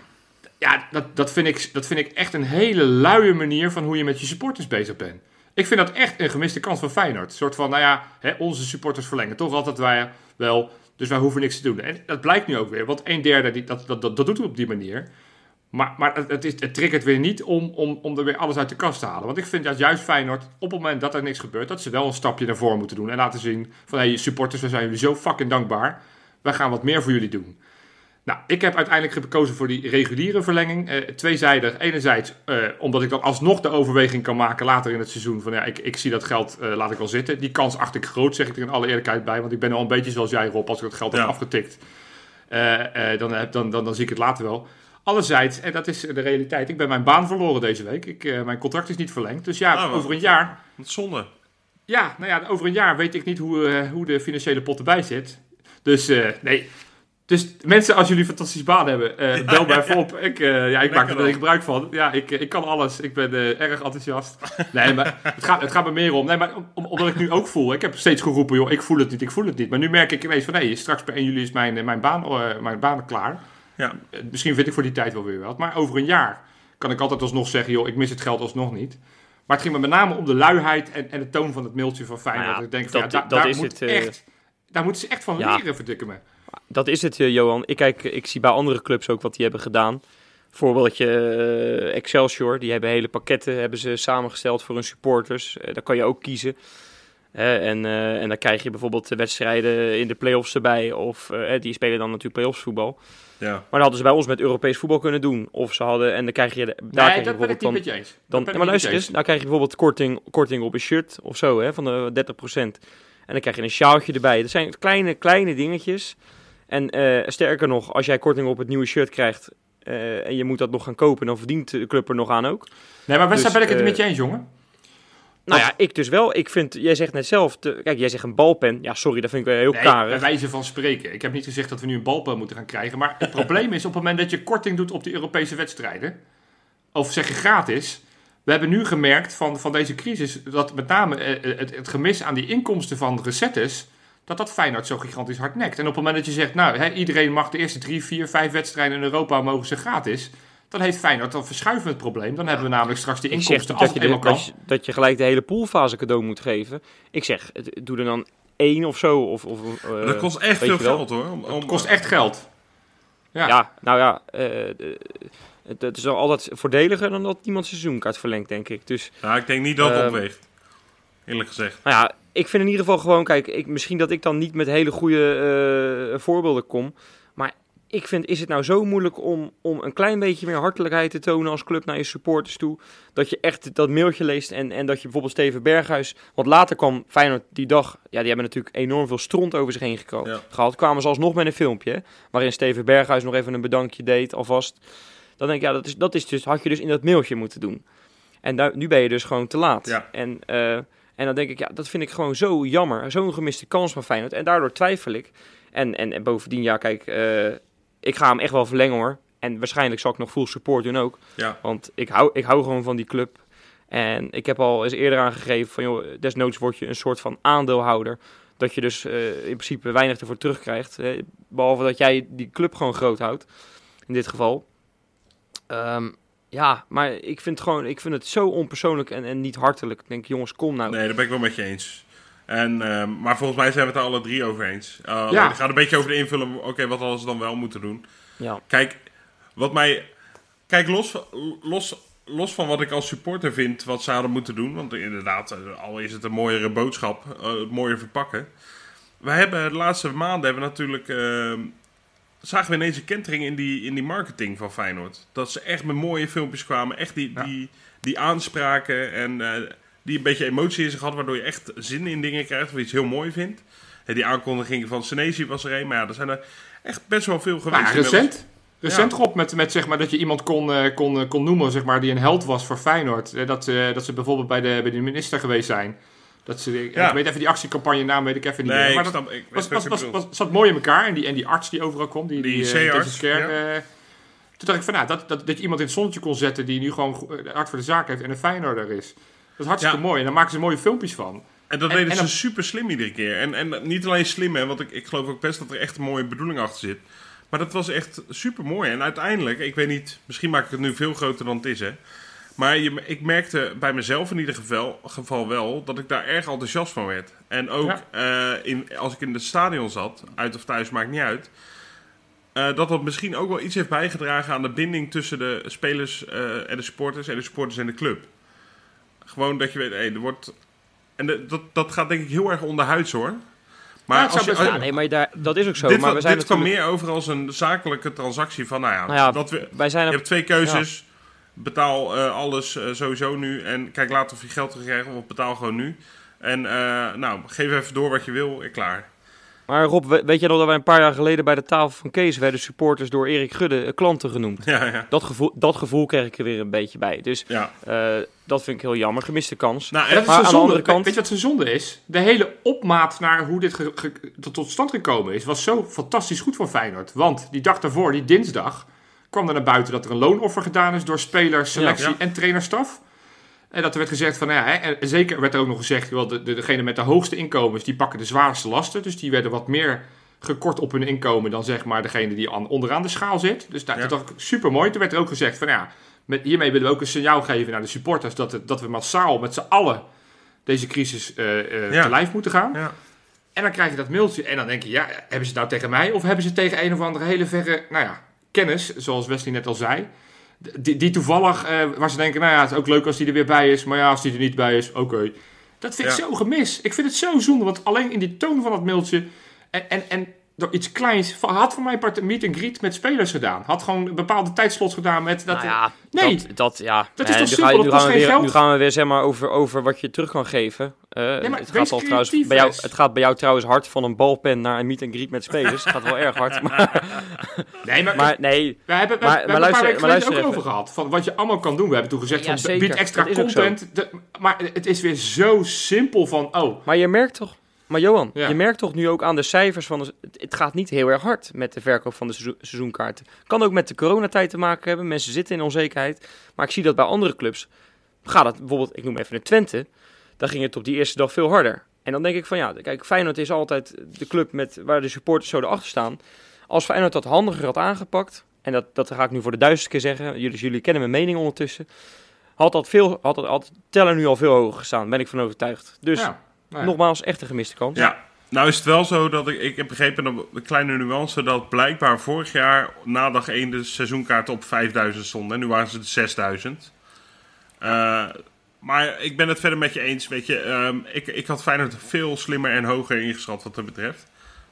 Ja, dat, dat, vind ik, dat vind ik echt een hele luie manier van hoe je met je supporters bezig bent. Ik vind dat echt een gemiste kans van Feyenoord. Een soort van, nou ja, hè, onze supporters verlengen toch altijd wij wel, dus wij hoeven niks te doen. En dat blijkt nu ook weer, want een derde die, dat, dat, dat, dat doet het op die manier. Maar, maar het, is, het triggert weer niet om, om, om er weer alles uit de kast te halen. Want ik vind dat juist Feyenoord, op het moment dat er niks gebeurt, dat ze wel een stapje naar voren moeten doen. En laten zien van, hé supporters, we zijn jullie zo fucking dankbaar. Wij gaan wat meer voor jullie doen. Nou, ik heb uiteindelijk gekozen voor die reguliere verlenging. Eh, tweezijdig. Enerzijds eh, omdat ik dan alsnog de overweging kan maken later in het seizoen. Van ja, ik, ik zie dat geld, eh, laat ik wel zitten. Die kans acht ik groot, zeg ik er in alle eerlijkheid bij. Want ik ben al een beetje zoals jij, Rob. Als ik dat geld heb afgetikt, dan, heb- dan, dan, dan zie ik het later wel. Allerzijds, en dat is de realiteit. Ik ben mijn baan verloren deze week. Ik, mijn contract is niet verlengd. Dus ja, Ah, over een jaar Wat zonde. ja, nou ja, over een jaar weet ik niet hoe, hoe de financiële pot erbij zit. Dus nee. Dus mensen, als jullie een fantastisch baan hebben, eh, [laughs] bel mij op. Ik, eh, ja, ik maak er wel gebruik van. Ja, ik, eh, ik kan alles. Ik ben erg enthousiast. Nee, maar het gaat, het gaat me meer om. Nee, maar om, om- omdat ik nu ook voel. Ik heb steeds geroepen, joh, ik voel het niet, ik voel het niet. Maar nu merk ik ineens van, nee, straks per 1 juli is mijn, mijn, baan, mijn baan klaar. Ja. Misschien vind ik voor die tijd wel weer wat. Maar over een jaar kan ik altijd alsnog zeggen, joh, ik mis het geld alsnog niet. Maar het ging me met name om de luiheid en, en de toon van het mailtje van Feyenoord. Nou ja, ik denk van, dat- ja, da- dat daar, is moet het, echt, daar moeten ze echt van Ja. leren, verdikken me. Dat is het, eh, Johan. Ik, kijk, ik zie bij andere clubs ook wat die hebben gedaan. Voorbeeldje eh, Excelsior, die hebben hele pakketten hebben ze samengesteld voor hun supporters. Eh, daar kan je ook kiezen. Hè, en, eh, en dan krijg je bijvoorbeeld de wedstrijden in de play-offs erbij. Of die spelen dan natuurlijk play-offs voetbal. Ja. Maar dat hadden ze bij ons met Europees voetbal kunnen doen. Of ze hadden, en dan krijg je, daar Nee, krijg je bijvoorbeeld niet dan... Dan, ik maar luister eens, nou krijg je bijvoorbeeld korting, korting op een shirt of zo, hè, van de 30%. En dan krijg je een sjaaltje erbij. Dat zijn kleine, kleine dingetjes. En eh, sterker nog, als jij korting op het nieuwe shirt krijgt eh, en je moet dat nog gaan kopen, dan verdient de club er nog aan ook. Nee, maar Westra Dus, ben ik het eh, met je eens, jongen. Nou ja, ik dus wel. Ik vind, jij zegt net zelf, te- kijk, jij zegt een balpen. Ja, sorry, dat vind ik wel heel Nee, bij karig. wijze van spreken. Ik heb niet gezegd dat we nu een balpen moeten gaan krijgen. Maar het probleem is op het moment dat je korting doet op die Europese wedstrijden. Of zeg je gratis. We hebben nu gemerkt van, van deze crisis dat met name eh, het, het gemis aan die inkomsten van recettes. Dat dat Feyenoord zo gigantisch hard nekt. En op het moment dat je zegt, nou, hè, iedereen mag de eerste drie, vier, vijf wedstrijden in Europa mogen ze gratis. Dan heeft Feyenoord dan verschuiven we het probleem. Dan hebben we namelijk straks die Ik zeg inkomsten als dat je, de, kan. dat, je, dat je gelijk de hele poolfase cadeau moet geven. Ik zeg, het- doe er dan één of zo. Of, of, eh, dat kost echt veel geld hoor. Om, kost echt geld. Ja. Ja, nou ja, eh, het, het is wel altijd voordeliger dan dat iemand zijn seizoenkaart verlengt, denk ik. Dus, Ja, ik denk niet dat het Ehm, opweegt. Eerlijk gezegd. nou ja, ik vind in ieder geval gewoon, kijk, ik, misschien dat ik dan niet met hele goede eh, voorbeelden kom. Maar ik vind, is het nou zo moeilijk om, om een klein beetje meer hartelijkheid te tonen als club naar je supporters toe? Dat je echt dat mailtje leest en, en dat je bijvoorbeeld Steven Berghuis... Want later kwam Feyenoord die dag, ja, die hebben natuurlijk enorm veel stront over zich heen Ja. gehad. Kwamen ze alsnog met een filmpje, hè, waarin Steven Berghuis nog even een bedankje deed alvast. Dan denk ik, ja, dat, is, dat is dus, had je dus in dat mailtje moeten doen. En daar, nu ben je dus gewoon te laat. Ja. En, eh, en dan denk ik, ja, dat vind ik gewoon zo jammer. Zo'n gemiste kans van Feyenoord. En daardoor twijfel ik. En, en, en bovendien, ja, kijk, eh, ik ga hem echt wel verlengen hoor. En waarschijnlijk zal ik nog full support doen ook. Ja. Want ik hou, ik hou gewoon van die club. En ik heb al eens eerder aangegeven van, joh, desnoods word je een soort van aandeelhouder. Dat je dus eh, in principe weinig ervoor terugkrijgt. hè. behalve dat jij die club gewoon groot houdt. In dit geval. Ehm, ja, maar ik vind, gewoon, ik vind het zo onpersoonlijk en, en niet hartelijk. Ik denk, jongens, kom nou. Nee, dat ben ik wel met je eens. En, ehm, maar volgens mij zijn we het er alle drie over eens. Uh, Ja. Het gaat een beetje over de invulling. Oké, wat hadden ze dan wel moeten doen? Ja. Kijk, wat mij. Kijk, los, los, los van wat ik als supporter vind wat ze hadden moeten doen. Want inderdaad, eh, al is het een mooiere boodschap, eh, het mooier verpakken. We hebben de laatste maanden hebben we natuurlijk. Zagen we ineens een kentering in die, in die marketing van Feyenoord. Dat ze echt met mooie filmpjes kwamen. Echt die, Ja. die, die aanspraken en eh, die een beetje emotie in zich had. Waardoor je echt zin in dingen krijgt of iets heel mooi vindt. En die aankondiging van Senesi was er een. Maar ja, er zijn er echt best wel veel geweest. Inmiddels. recent. Recent Rob, met, met, zeg maar, dat je iemand kon, eh, kon, eh, kon noemen zeg maar, die een held was voor Feyenoord. Dat, dat ze bijvoorbeeld bij de, bij de minister geweest zijn. Dat ze, Ja. Ik weet even die actiecampagne naam weet ik even niet Nee, meer. Maar ik dat snap, ik weet was, was, zat mooi in elkaar. En die, en die arts die overal komt, die, Die die, ja. eh, Toen dacht ik van, nou, dat, dat, dat je iemand in het zonnetje kon zetten die nu gewoon go- eh, hard voor de zaak heeft en een Feyenoorder is. Dat is hartstikke Ja. mooi. En daar maken ze mooie filmpjes van. En dat En- deden en ze dan- super slim iedere keer. En, en niet alleen slim, hè, want ik, ik geloof ook best dat er echt een mooie bedoeling achter zit. Maar dat was echt super mooi. En uiteindelijk, ik weet niet, misschien maak ik het nu veel groter dan het is, hè. Maar je, ik merkte bij mezelf in ieder geval, geval wel dat ik daar erg enthousiast van werd. En ook eh, in, als ik in het stadion zat, uit of thuis, maakt niet uit. eh, dat dat misschien ook wel iets heeft bijgedragen aan de binding tussen de spelers eh, en de supporters en de supporters en de club. Gewoon dat je weet, hé, er wordt. En de- dat, dat gaat denk ik heel erg onderhuids hoor. Maar Ja, als je, Ja, nee, maar daar, dat is ook zo. dit maar we zijn dit kwam meer over als een zakelijke transactie van, nou ja, Nou ja, dat we, wij zijn je hebt twee keuzes. Betaal eh, alles eh, sowieso nu. En kijk later of je geld terugkrijgt of betaal gewoon nu. En eh, nou, geef even door wat je wil en klaar. Maar Rob, we- weet je nog dat wij een paar jaar geleden bij de tafel van Kees werden supporters door Erik Gudde klanten genoemd? Ja, ja. Dat gevoel, dat gevoel kreeg ik er weer een beetje bij. Dus ja. eh, dat vind ik heel jammer. Gemiste kans. Nou, En dat is aan de andere kant- Weet je wat zijn zonde is? De hele opmaat naar hoe dit ge- ge- tot, tot stand gekomen is, was zo fantastisch goed voor Feyenoord. Want die dag daarvoor, die dinsdag, kwam er naar buiten dat er een loonoffer gedaan is door spelers, selectie Ja, ja. en trainerstaf. En dat er werd gezegd van, nou ja, hè, en zeker werd er ook nog gezegd, joh, de, de, degene met de hoogste inkomens, die pakken de zwaarste lasten. Dus die werden wat meer gekort op hun inkomen dan zeg maar degene die aan, onderaan de schaal zit. Dus dat, Ja. dat dacht ik super mooi. Toen werd er ook gezegd van, ja, met, hiermee willen we ook een signaal geven naar de supporters dat, het, dat we massaal met z'n allen deze crisis eh, Ja. te lijf moeten gaan. ja. En dan krijg je dat mailtje en dan denk je, ja, hebben ze het nou tegen mij? Of hebben ze het tegen een of andere hele verre, nou ja, kennis, zoals Wesley net al zei. Die, die toevallig, eh, waar ze denken, nou ja, het is ook leuk als die er weer bij is. Maar ja, als die er niet bij is, oké. Dat vind ik Ja. zo gemis. Ik vind het zo zonde, want alleen in die toon van dat mailtje... En, en, en door iets kleins, had voor mij part een meet and greet met spelers gedaan. Had gewoon een bepaalde tijdslots gedaan met... Dat, nou ja, nee. dat, dat, ja. Dat is toch nu simpel, dat nu kost gaan we geen weer, geld. Nu gaan we weer zeg maar, over, over wat je terug kan geven. Eh, maar het, gaat al trouwens bij jou, het gaat bij jou trouwens hard van een balpen naar een meet and greet met spelers. Het gaat wel erg hard. [laughs] Maar, nee, maar, maar nee, We hebben, we, Maar- we hebben een luister- paar weken ook even. over gehad. Van wat je allemaal kan doen. We hebben toen gezegd Ja, van zeker. bied extra content. De- maar het is weer zo simpel van, oh, maar je merkt toch... Maar Johan, Ja. je merkt toch nu ook aan de cijfers van... de- het, gaat niet heel erg hard met de verkoop van de seizoen- seizoenkaarten. Kan ook met de coronatijd te maken hebben. Mensen zitten in onzekerheid. Maar ik zie dat bij andere clubs... Gaat het bijvoorbeeld, ik noem even een Twente... Dan ging het op die eerste dag veel harder. En dan denk ik van ja, kijk, Feyenoord is altijd de club met, waar de supporters zo erachter staan. Als Feyenoord dat handiger had aangepakt... En dat, dat ga ik nu voor de duizendste keer zeggen. Jullie, jullie kennen mijn mening ondertussen. Had dat veel, had dat had teller nu al veel hoger gestaan. Ben ik van overtuigd. Dus ja. Nou nogmaals, echt een gemiste kans. Ja, nou is het wel zo dat ik, ik heb begrepen, een kleine nuance, dat blijkbaar vorig jaar na dag 1 de seizoenkaarten op 5000 stonden. En nu waren ze het 6000. Eh, maar ik ben het verder met je eens. Weet je, ehm, ik, ik had Feyenoord veel slimmer en hoger ingeschat wat dat betreft.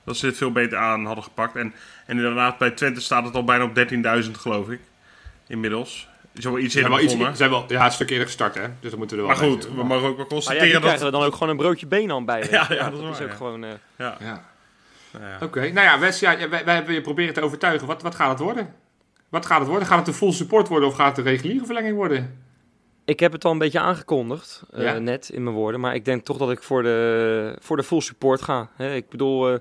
Dat ze dit veel beter aan hadden gepakt. En, en inderdaad, bij Twente staat het al bijna op 13.000 geloof ik. Inmiddels. Is al wel iets Zijn eerder wel iets, zijn wel ja, een stuk eerder gestart, hè? Dus dat moeten we er Maar wel goed, we mogen ook wel Maar ja, constateren krijgen dat... er dan ook gewoon een broodje been aan bij. [laughs] Ja, ja, dat is waar, ook ja. gewoon... eh, Ja, Ja. nou ja. Oké, nou ja, Wes, ja, wij, wij hebben je proberen te overtuigen. Wat, wat gaat het worden? Wat gaat het worden? Gaat het een full support worden of gaat het een reguliere verlenging worden? Ik heb het al een beetje aangekondigd, eh, Ja? net in mijn woorden. Maar ik denk toch dat ik voor de, voor de full support ga. Hè, ik bedoel, eh,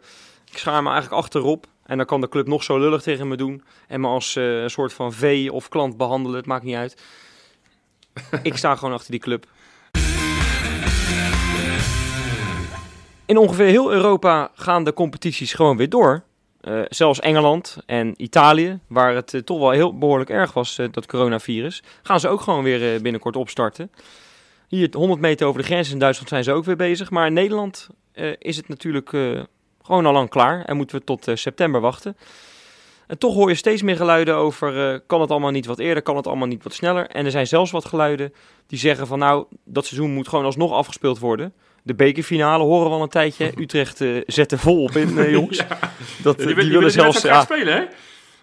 ik schaar me eigenlijk achterop. En dan kan de club nog zo lullig tegen me doen. En me als eh, een soort van vee of klant behandelen. Het maakt niet uit. ik sta gewoon achter die club. In ongeveer heel Europa gaan de competities gewoon weer door. Eh, zelfs Engeland en Italië, waar het eh, toch wel heel behoorlijk erg was, dat coronavirus, gaan ze ook gewoon weer binnenkort opstarten. Hier 100 meter over de grens in Duitsland zijn ze ook weer bezig. Maar in Nederland is het natuurlijk gewoon al lang klaar en moeten we tot eh, september wachten. En toch hoor je steeds meer geluiden over, eh, kan het allemaal niet wat eerder, kan het allemaal niet wat sneller. En er zijn zelfs wat geluiden die zeggen van nou, dat seizoen moet gewoon alsnog afgespeeld worden. De bekerfinale horen we al een tijdje. [laughs] Utrecht eh, zet er vol op in, [laughs] jongens. Dat, Die, die, die, willen zelfs, ja, spelen, hè?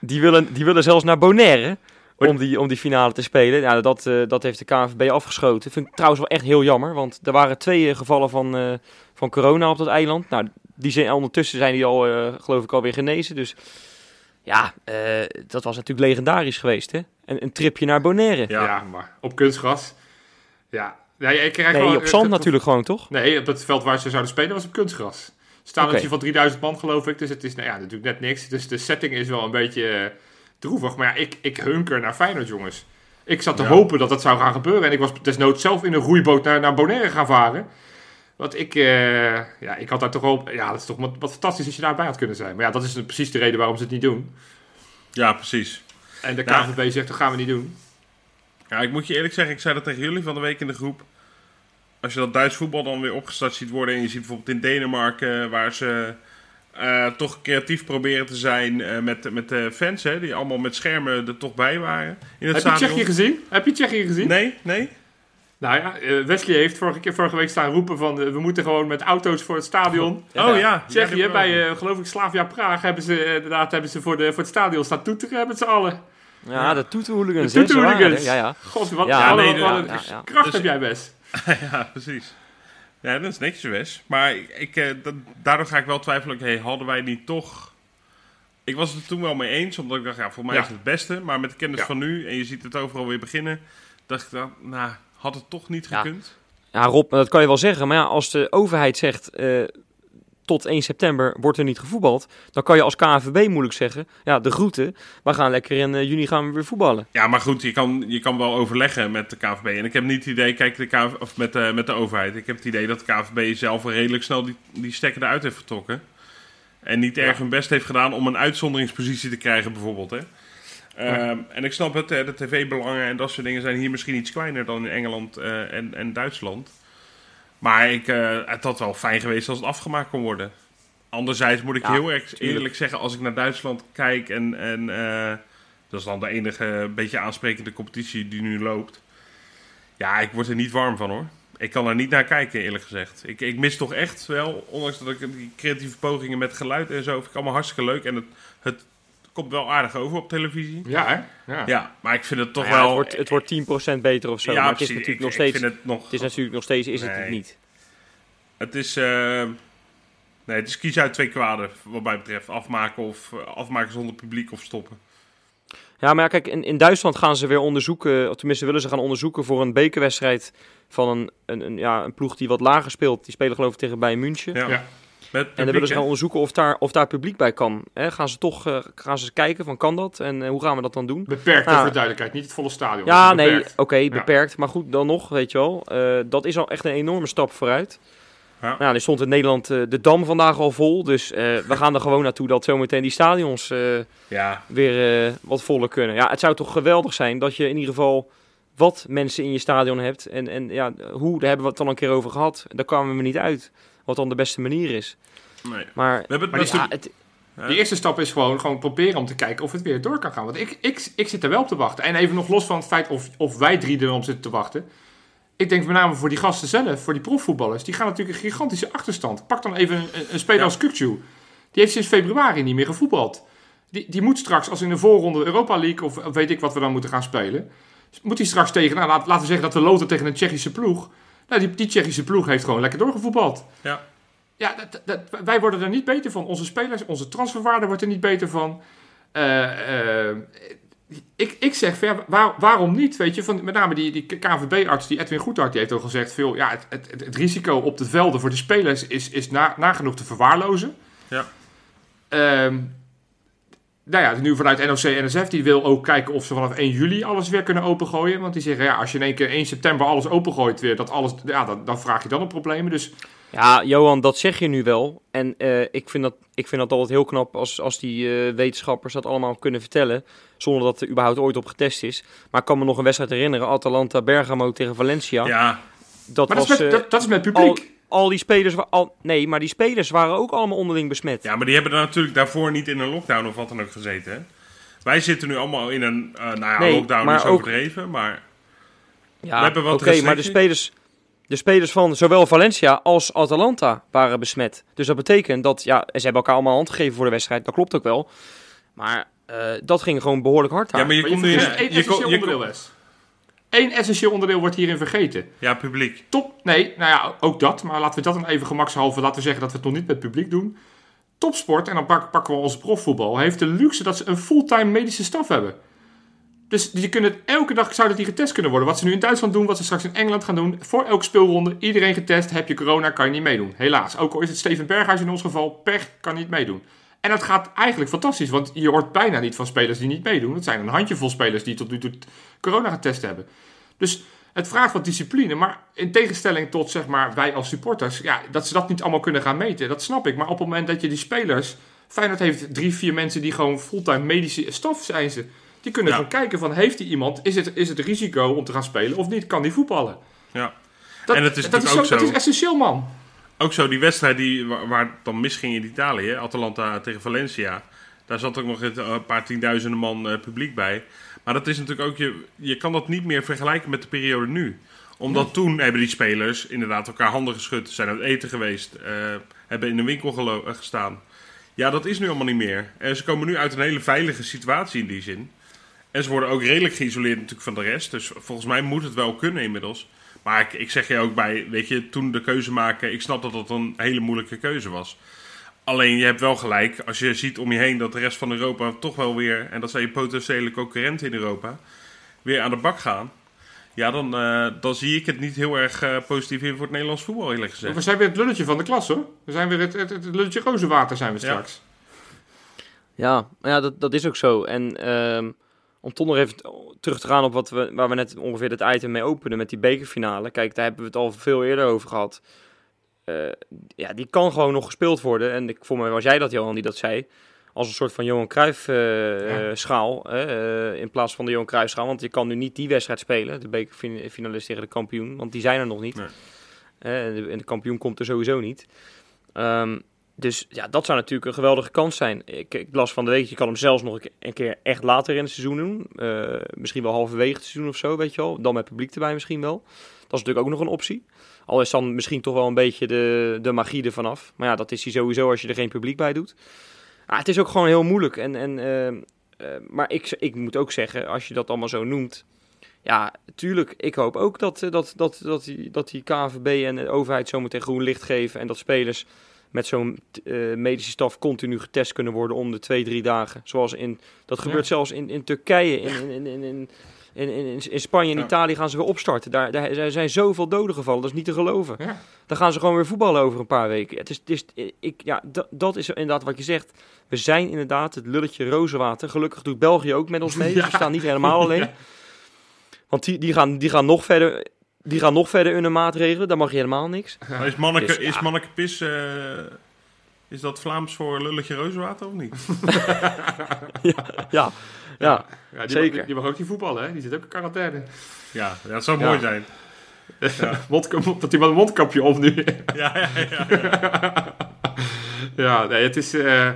die, willen, die willen zelfs naar Bonaire om die, om die finale te spelen. Nou, dat, dat heeft de KNVB afgeschoten. Vind ik trouwens wel echt heel jammer, want er waren twee gevallen van, van corona op dat eiland. Nou, die zijn, ondertussen zijn die al, eh, geloof ik, alweer genezen. Dus ja, eh, dat was natuurlijk legendarisch geweest, hè? Een, een tripje naar Bonaire. Ja. Ja. maar op kunstgras. Ja. Nee, ik krijg Nee, wel- op zand natuurlijk gewoon, toch? Nee, op het veld waar ze zouden spelen was op kunstgras. Stadion Oké. van 3000 man, geloof ik. Dus het is nou ja, natuurlijk net niks. Dus de setting is wel een beetje eh, droevig. Maar ja, ik, ik hunker naar Feyenoord, jongens. Ik zat te Ja. hopen dat dat zou gaan gebeuren. En ik was desnoods zelf in een roeiboot naar, naar Bonaire gaan varen. Want ik, eh, ja, ik had daar toch wel... Ja, dat is toch wat, wat fantastisch als je daarbij had kunnen zijn. Maar ja, dat is precies de reden waarom ze het niet doen. Ja, precies. En de Ja. KNVB zegt, dat gaan we niet doen. Ja, ik moet je eerlijk zeggen, ik zei dat tegen jullie van de week in de groep. Als je dat Duits voetbal dan weer opgestart ziet worden en je ziet bijvoorbeeld in Denemarken waar ze eh, toch creatief proberen te zijn eh, met, met de fans, hè, die allemaal met schermen er toch bij waren in het Heb je. Tsjechië gezien? Heb je Tsjechië gezien? Nee, nee. Nou ja, eh, Wesley heeft vorige, keer, vorige week staan roepen van... eh, we moeten gewoon met auto's voor het stadion. Oh ja. Tsjechië, ja, bij eh, geloof ik Slavia Praag hebben ze inderdaad hebben ze voor, de, voor het stadion staan toeteren met z'n allen. Ja, de toetoehooligans. De ze er. Ja, ja. God, wat, Ja, nee, wat ja, een ja, ja. kracht Dus- heb jij best. [laughs] ja, precies. Ja, dat is netjes Wes. Maar ik, ik, eh, dat- daardoor ga ik wel twijfelen, hey, hadden wij niet toch... Ik was het er toen wel mee eens, omdat ik dacht, ja, voor mij Ja. is het het beste. Maar met de kennis Ja. van nu, en je ziet het overal weer beginnen, dacht ik, dan, nou, had het toch niet gekund? Ja, Rob, dat kan je wel zeggen. Maar ja, als de overheid zegt eh, tot 1 september wordt er niet gevoetbald, dan kan je als KNVB moeilijk zeggen, ja, de groeten, we gaan lekker in eh, juni gaan we weer voetballen. Ja, maar goed, je kan, je kan wel overleggen met de KVB. En ik heb niet het idee, kijk, de of met, de, met de overheid. Ik heb het idee dat de KVB zelf redelijk snel die, die stekker eruit heeft getrokken. En niet erg hun best heeft gedaan om een uitzonderingspositie te krijgen, bijvoorbeeld. Hè. Ehm, en ik snap het, hè, de tv-belangen en dat soort dingen zijn hier misschien iets kleiner dan in Engeland eh, en, en Duitsland. Maar ik, eh, het had wel fijn geweest als het afgemaakt kon worden. Anderzijds moet ik Ja, heel erg tuurlijk. eerlijk zeggen, als ik naar Duitsland kijk en, en eh, dat is dan de enige beetje aansprekende competitie die nu loopt. Ja, ik word er niet warm van hoor. Ik kan er niet naar kijken, eerlijk gezegd. Ik, ik mis toch echt wel, ondanks dat ik die creatieve pogingen met geluid en zo, vind ik allemaal hartstikke leuk. En het, het komt wel aardig over op televisie. Ja, hè? Ja. Ja, maar ik vind het toch Nou ja, wel... het, wordt, het wordt 10% beter of zo, ja, maar het is precies. natuurlijk Ik- nog ik steeds, vind het nog... het is natuurlijk nog steeds, is het Nee. het niet. Het is... eh, nee, het is kies uit twee kwaden, wat mij betreft. Afmaken of eh, afmaken zonder publiek of stoppen. Ja, maar ja, kijk, in, in Duitsland gaan ze weer onderzoeken, of tenminste willen ze gaan onderzoeken voor een bekerwedstrijd van een, een, een, ja, een ploeg die wat lager speelt. Die spelen geloof ik tegen Bayern München. Ja. En dan willen ze gaan onderzoeken of daar, of daar publiek bij kan. Hè, gaan ze toch eh, gaan ze kijken van kan dat en eh, hoe gaan we dat dan doen? Beperkt Ah. voor de duidelijkheid, niet het volle stadion. Ja, nee, oké, beperkt. Maar goed, dan nog, weet je wel. eh, dat is al echt een enorme stap vooruit. Ja. Nou, er stond in Nederland de Dam vandaag al vol. Dus eh, we gaan er gewoon naartoe dat zometeen die stadions eh, Ja, weer eh, wat voller kunnen. Ja, het zou toch geweldig zijn dat je in ieder geval wat mensen in je stadion hebt. En, en ja, hoe, daar hebben we het al een keer over gehad. Daar kwamen we niet uit. Wat dan de beste manier is. nee. Maar, We hebben het ja. De eerste stap is gewoon, gewoon proberen om te kijken of het weer door kan gaan. Want ik, ik, ik zit er wel op te wachten. En even nog los van het feit of, of wij drie er op zitten te wachten. Ik denk met name voor die gasten zelf, voor die profvoetballers. Die gaan natuurlijk een gigantische achterstand. Pak dan even een, een speler Ja. als Kukcu. Die heeft sinds februari niet meer gevoetbald. Die, die moet straks, als in de voorronde Europa League of weet ik wat we dan moeten gaan spelen. Moet hij straks tegen, nou, laat- laten we zeggen dat we loten tegen een Tsjechische ploeg. Nou, die, die Tsjechische ploeg heeft gewoon lekker doorgevoetbald. Ja. Ja, dat, dat, wij worden er niet beter van. Onze spelers, onze transferwaarde wordt er niet beter van. Eh, eh, ik, ik zeg, waar- waarom niet? Weet je, van, met name die, die KVB-arts, die Edwin Goedhart, die heeft al gezegd... Veel, ja, het, het, het, risico op de velden voor de spelers is, is na, nagenoeg te verwaarlozen. Ja. Ehm, nou ja, nu vanuit NOC-NSF, die wil ook kijken of ze vanaf 1 juli alles weer kunnen opengooien. Want die zeggen, ja, als je in één keer 1 september alles opengooit weer, dat alles, ja, dan, dan vraag je dan op problemen. Dus Ja, Johan, dat zeg je nu wel. En eh, ik, vind dat, ik vind dat altijd heel knap als, als die eh, wetenschappers dat allemaal kunnen vertellen. Zonder dat er überhaupt ooit op getest is. Maar ik kan me nog een wedstrijd herinneren. Atalanta Bergamo tegen Valencia. Ja, Dat maar was dat is, met, eh, dat, dat is met publiek. al, al die spelers... Al, nee, maar die spelers waren ook allemaal onderling besmet. Ja, maar die hebben er natuurlijk daarvoor niet in een lockdown of wat dan ook gezeten. Hè? Wij zitten nu allemaal in een, eh, nou ja, Nee, lockdown maar is ook- overdreven, maar Ja, We hebben wat oké, maar de spelers, de spelers van zowel Valencia als Atalanta waren besmet. Dus dat betekent dat, ja, ze hebben elkaar allemaal hand gegeven voor de wedstrijd. Dat klopt ook wel. Maar eh, dat ging gewoon behoorlijk hard daar. ja, maar je Maar je komt nu je, ko- je, onderdeel, Wes. Eén essentieel onderdeel wordt hierin vergeten. ja, publiek. Top, nee, nou ja, ook dat. Maar laten we dat dan even gemakshalve, laten we zeggen dat we het nog niet met het publiek doen. Topsport, en dan pak- pakken we onze profvoetbal, heeft de luxe dat ze een fulltime medische staf hebben. Dus die kunnen elke dag zouden die getest kunnen worden. Wat ze nu in Duitsland doen, wat ze straks in Engeland gaan doen. Voor elke speelronde, iedereen getest. Heb je corona, kan je niet meedoen. Helaas. Ook al is het Steven Berghuis in ons geval, pech, kan niet meedoen. En dat gaat eigenlijk fantastisch, want je hoort bijna niet van spelers die niet meedoen. Het zijn een handjevol spelers die tot nu toe corona getest hebben. Dus het vraagt wat discipline, maar in tegenstelling tot zeg maar wij als supporters, ja, dat ze dat niet allemaal kunnen gaan meten, dat snap ik. Maar op het moment dat je die spelers, Feyenoord heeft drie, vier mensen die gewoon fulltime medische staf zijn ze. Die kunnen Ja. gewoon kijken van, heeft die iemand, is het, is het risico om te gaan spelen of niet? Kan die voetballen? Ja. Dat, En het is dat natuurlijk ook Dat zo- is essentieel, man. Ook zo, die wedstrijd die, waar, waar het dan misging in Italië, Atalanta tegen Valencia. Daar zat ook nog het- een paar tienduizenden man eh, publiek bij. Maar dat is natuurlijk ook, je, je kan dat niet meer vergelijken met de periode nu. Omdat toen hebben die spelers inderdaad elkaar handen geschud, zijn aan het eten geweest, eh, hebben in een winkel eh, gestaan. Ja, dat is nu allemaal niet meer. En ze komen nu uit een hele veilige situatie in die zin. En ze worden ook redelijk geïsoleerd natuurlijk van de rest. Dus volgens mij moet het wel kunnen inmiddels. Maar ik, ik zeg je ook bij, weet je, toen de keuze maken, ik snap dat dat een hele moeilijke keuze was. Alleen je hebt wel gelijk, als je ziet om je heen dat de rest van Europa toch wel weer, en dat zijn je potentiële concurrenten in Europa, weer aan de bak gaan. Ja, dan, eh, dan zie ik het niet heel erg eh, positief in voor het Nederlands voetbal, eerlijk gezegd. We zijn weer het lulletje van de klas, hoor. We zijn weer het, het, het lulletje rozenwater zijn we Ja. straks. Ja, ja dat, dat is ook zo. En ehm, om toch nog even terug te gaan op wat we, waar we net ongeveer het item mee openen met die bekerfinale. Kijk, daar hebben we het al veel eerder over gehad. Eh, ja, die kan gewoon nog gespeeld worden. En ik, voor mij was jij dat, Johan, die dat zei. Als een soort van Johan Cruijff eh, Ja. eh, schaal. in plaats van de Johan Cruijff schaal. Want je kan nu niet die wedstrijd spelen. De bekerfinalist tegen de kampioen. Want die zijn er nog niet. Nee. En, de, en de kampioen komt er sowieso niet. Ehm, dus ja, dat zou natuurlijk een geweldige kans zijn. Ik, ik las van de week, je kan hem zelfs nog een ke- een keer echt later in het seizoen doen. Eh, misschien wel halverwege het seizoen of zo, weet je wel. Dan met publiek erbij misschien wel. Dat is natuurlijk ook nog een optie. Al is dan misschien toch wel een beetje de, de magie ervan af. Maar ja, dat is hij sowieso als je er geen publiek bij doet. Ah, het is ook gewoon heel moeilijk. En, en, ehm, eh, maar ik, ik moet ook zeggen, als je dat allemaal zo noemt... Ja, tuurlijk, ik hoop ook dat, eh, dat, dat, dat, die, dat die KVB en de overheid zometeen groen licht geven... en dat spelers met zo'n uh, medische staf continu getest kunnen worden om de twee, drie dagen. Zoals in, dat gebeurt zelfs in, in Turkije, in, in, in, in, in, in, Spanje en. Italië gaan ze weer opstarten. Daar, daar zijn zoveel doden gevallen, dat is niet te geloven. Dan gaan ze gewoon weer voetballen over een paar weken. Het is, het is, ik, ja, dat is inderdaad wat je zegt. We zijn inderdaad het lulletje rozenwater. Gelukkig doet België ook met ons mee. [laughs] We staan niet helemaal [laughs] alleen. Want die, die, gaan, die gaan nog verder die gaan nog verder in hun maatregelen. Daar mag je helemaal niks. [laughs] Maar is Manneke, Dus, is ja. Manneke Pis, eh, is dat Vlaams voor lulletje rozenwater of niet? [laughs] Ja, ja. Ja, die Zeker. Mag, die mag ook niet voetballen, hè? Die zit ook in quarantaine. Ja, dat zou Ja. mooi zijn. [laughs] Dat hij met een mondkapje op nu. Ja, ja, ja. ja, nee, het is... eh,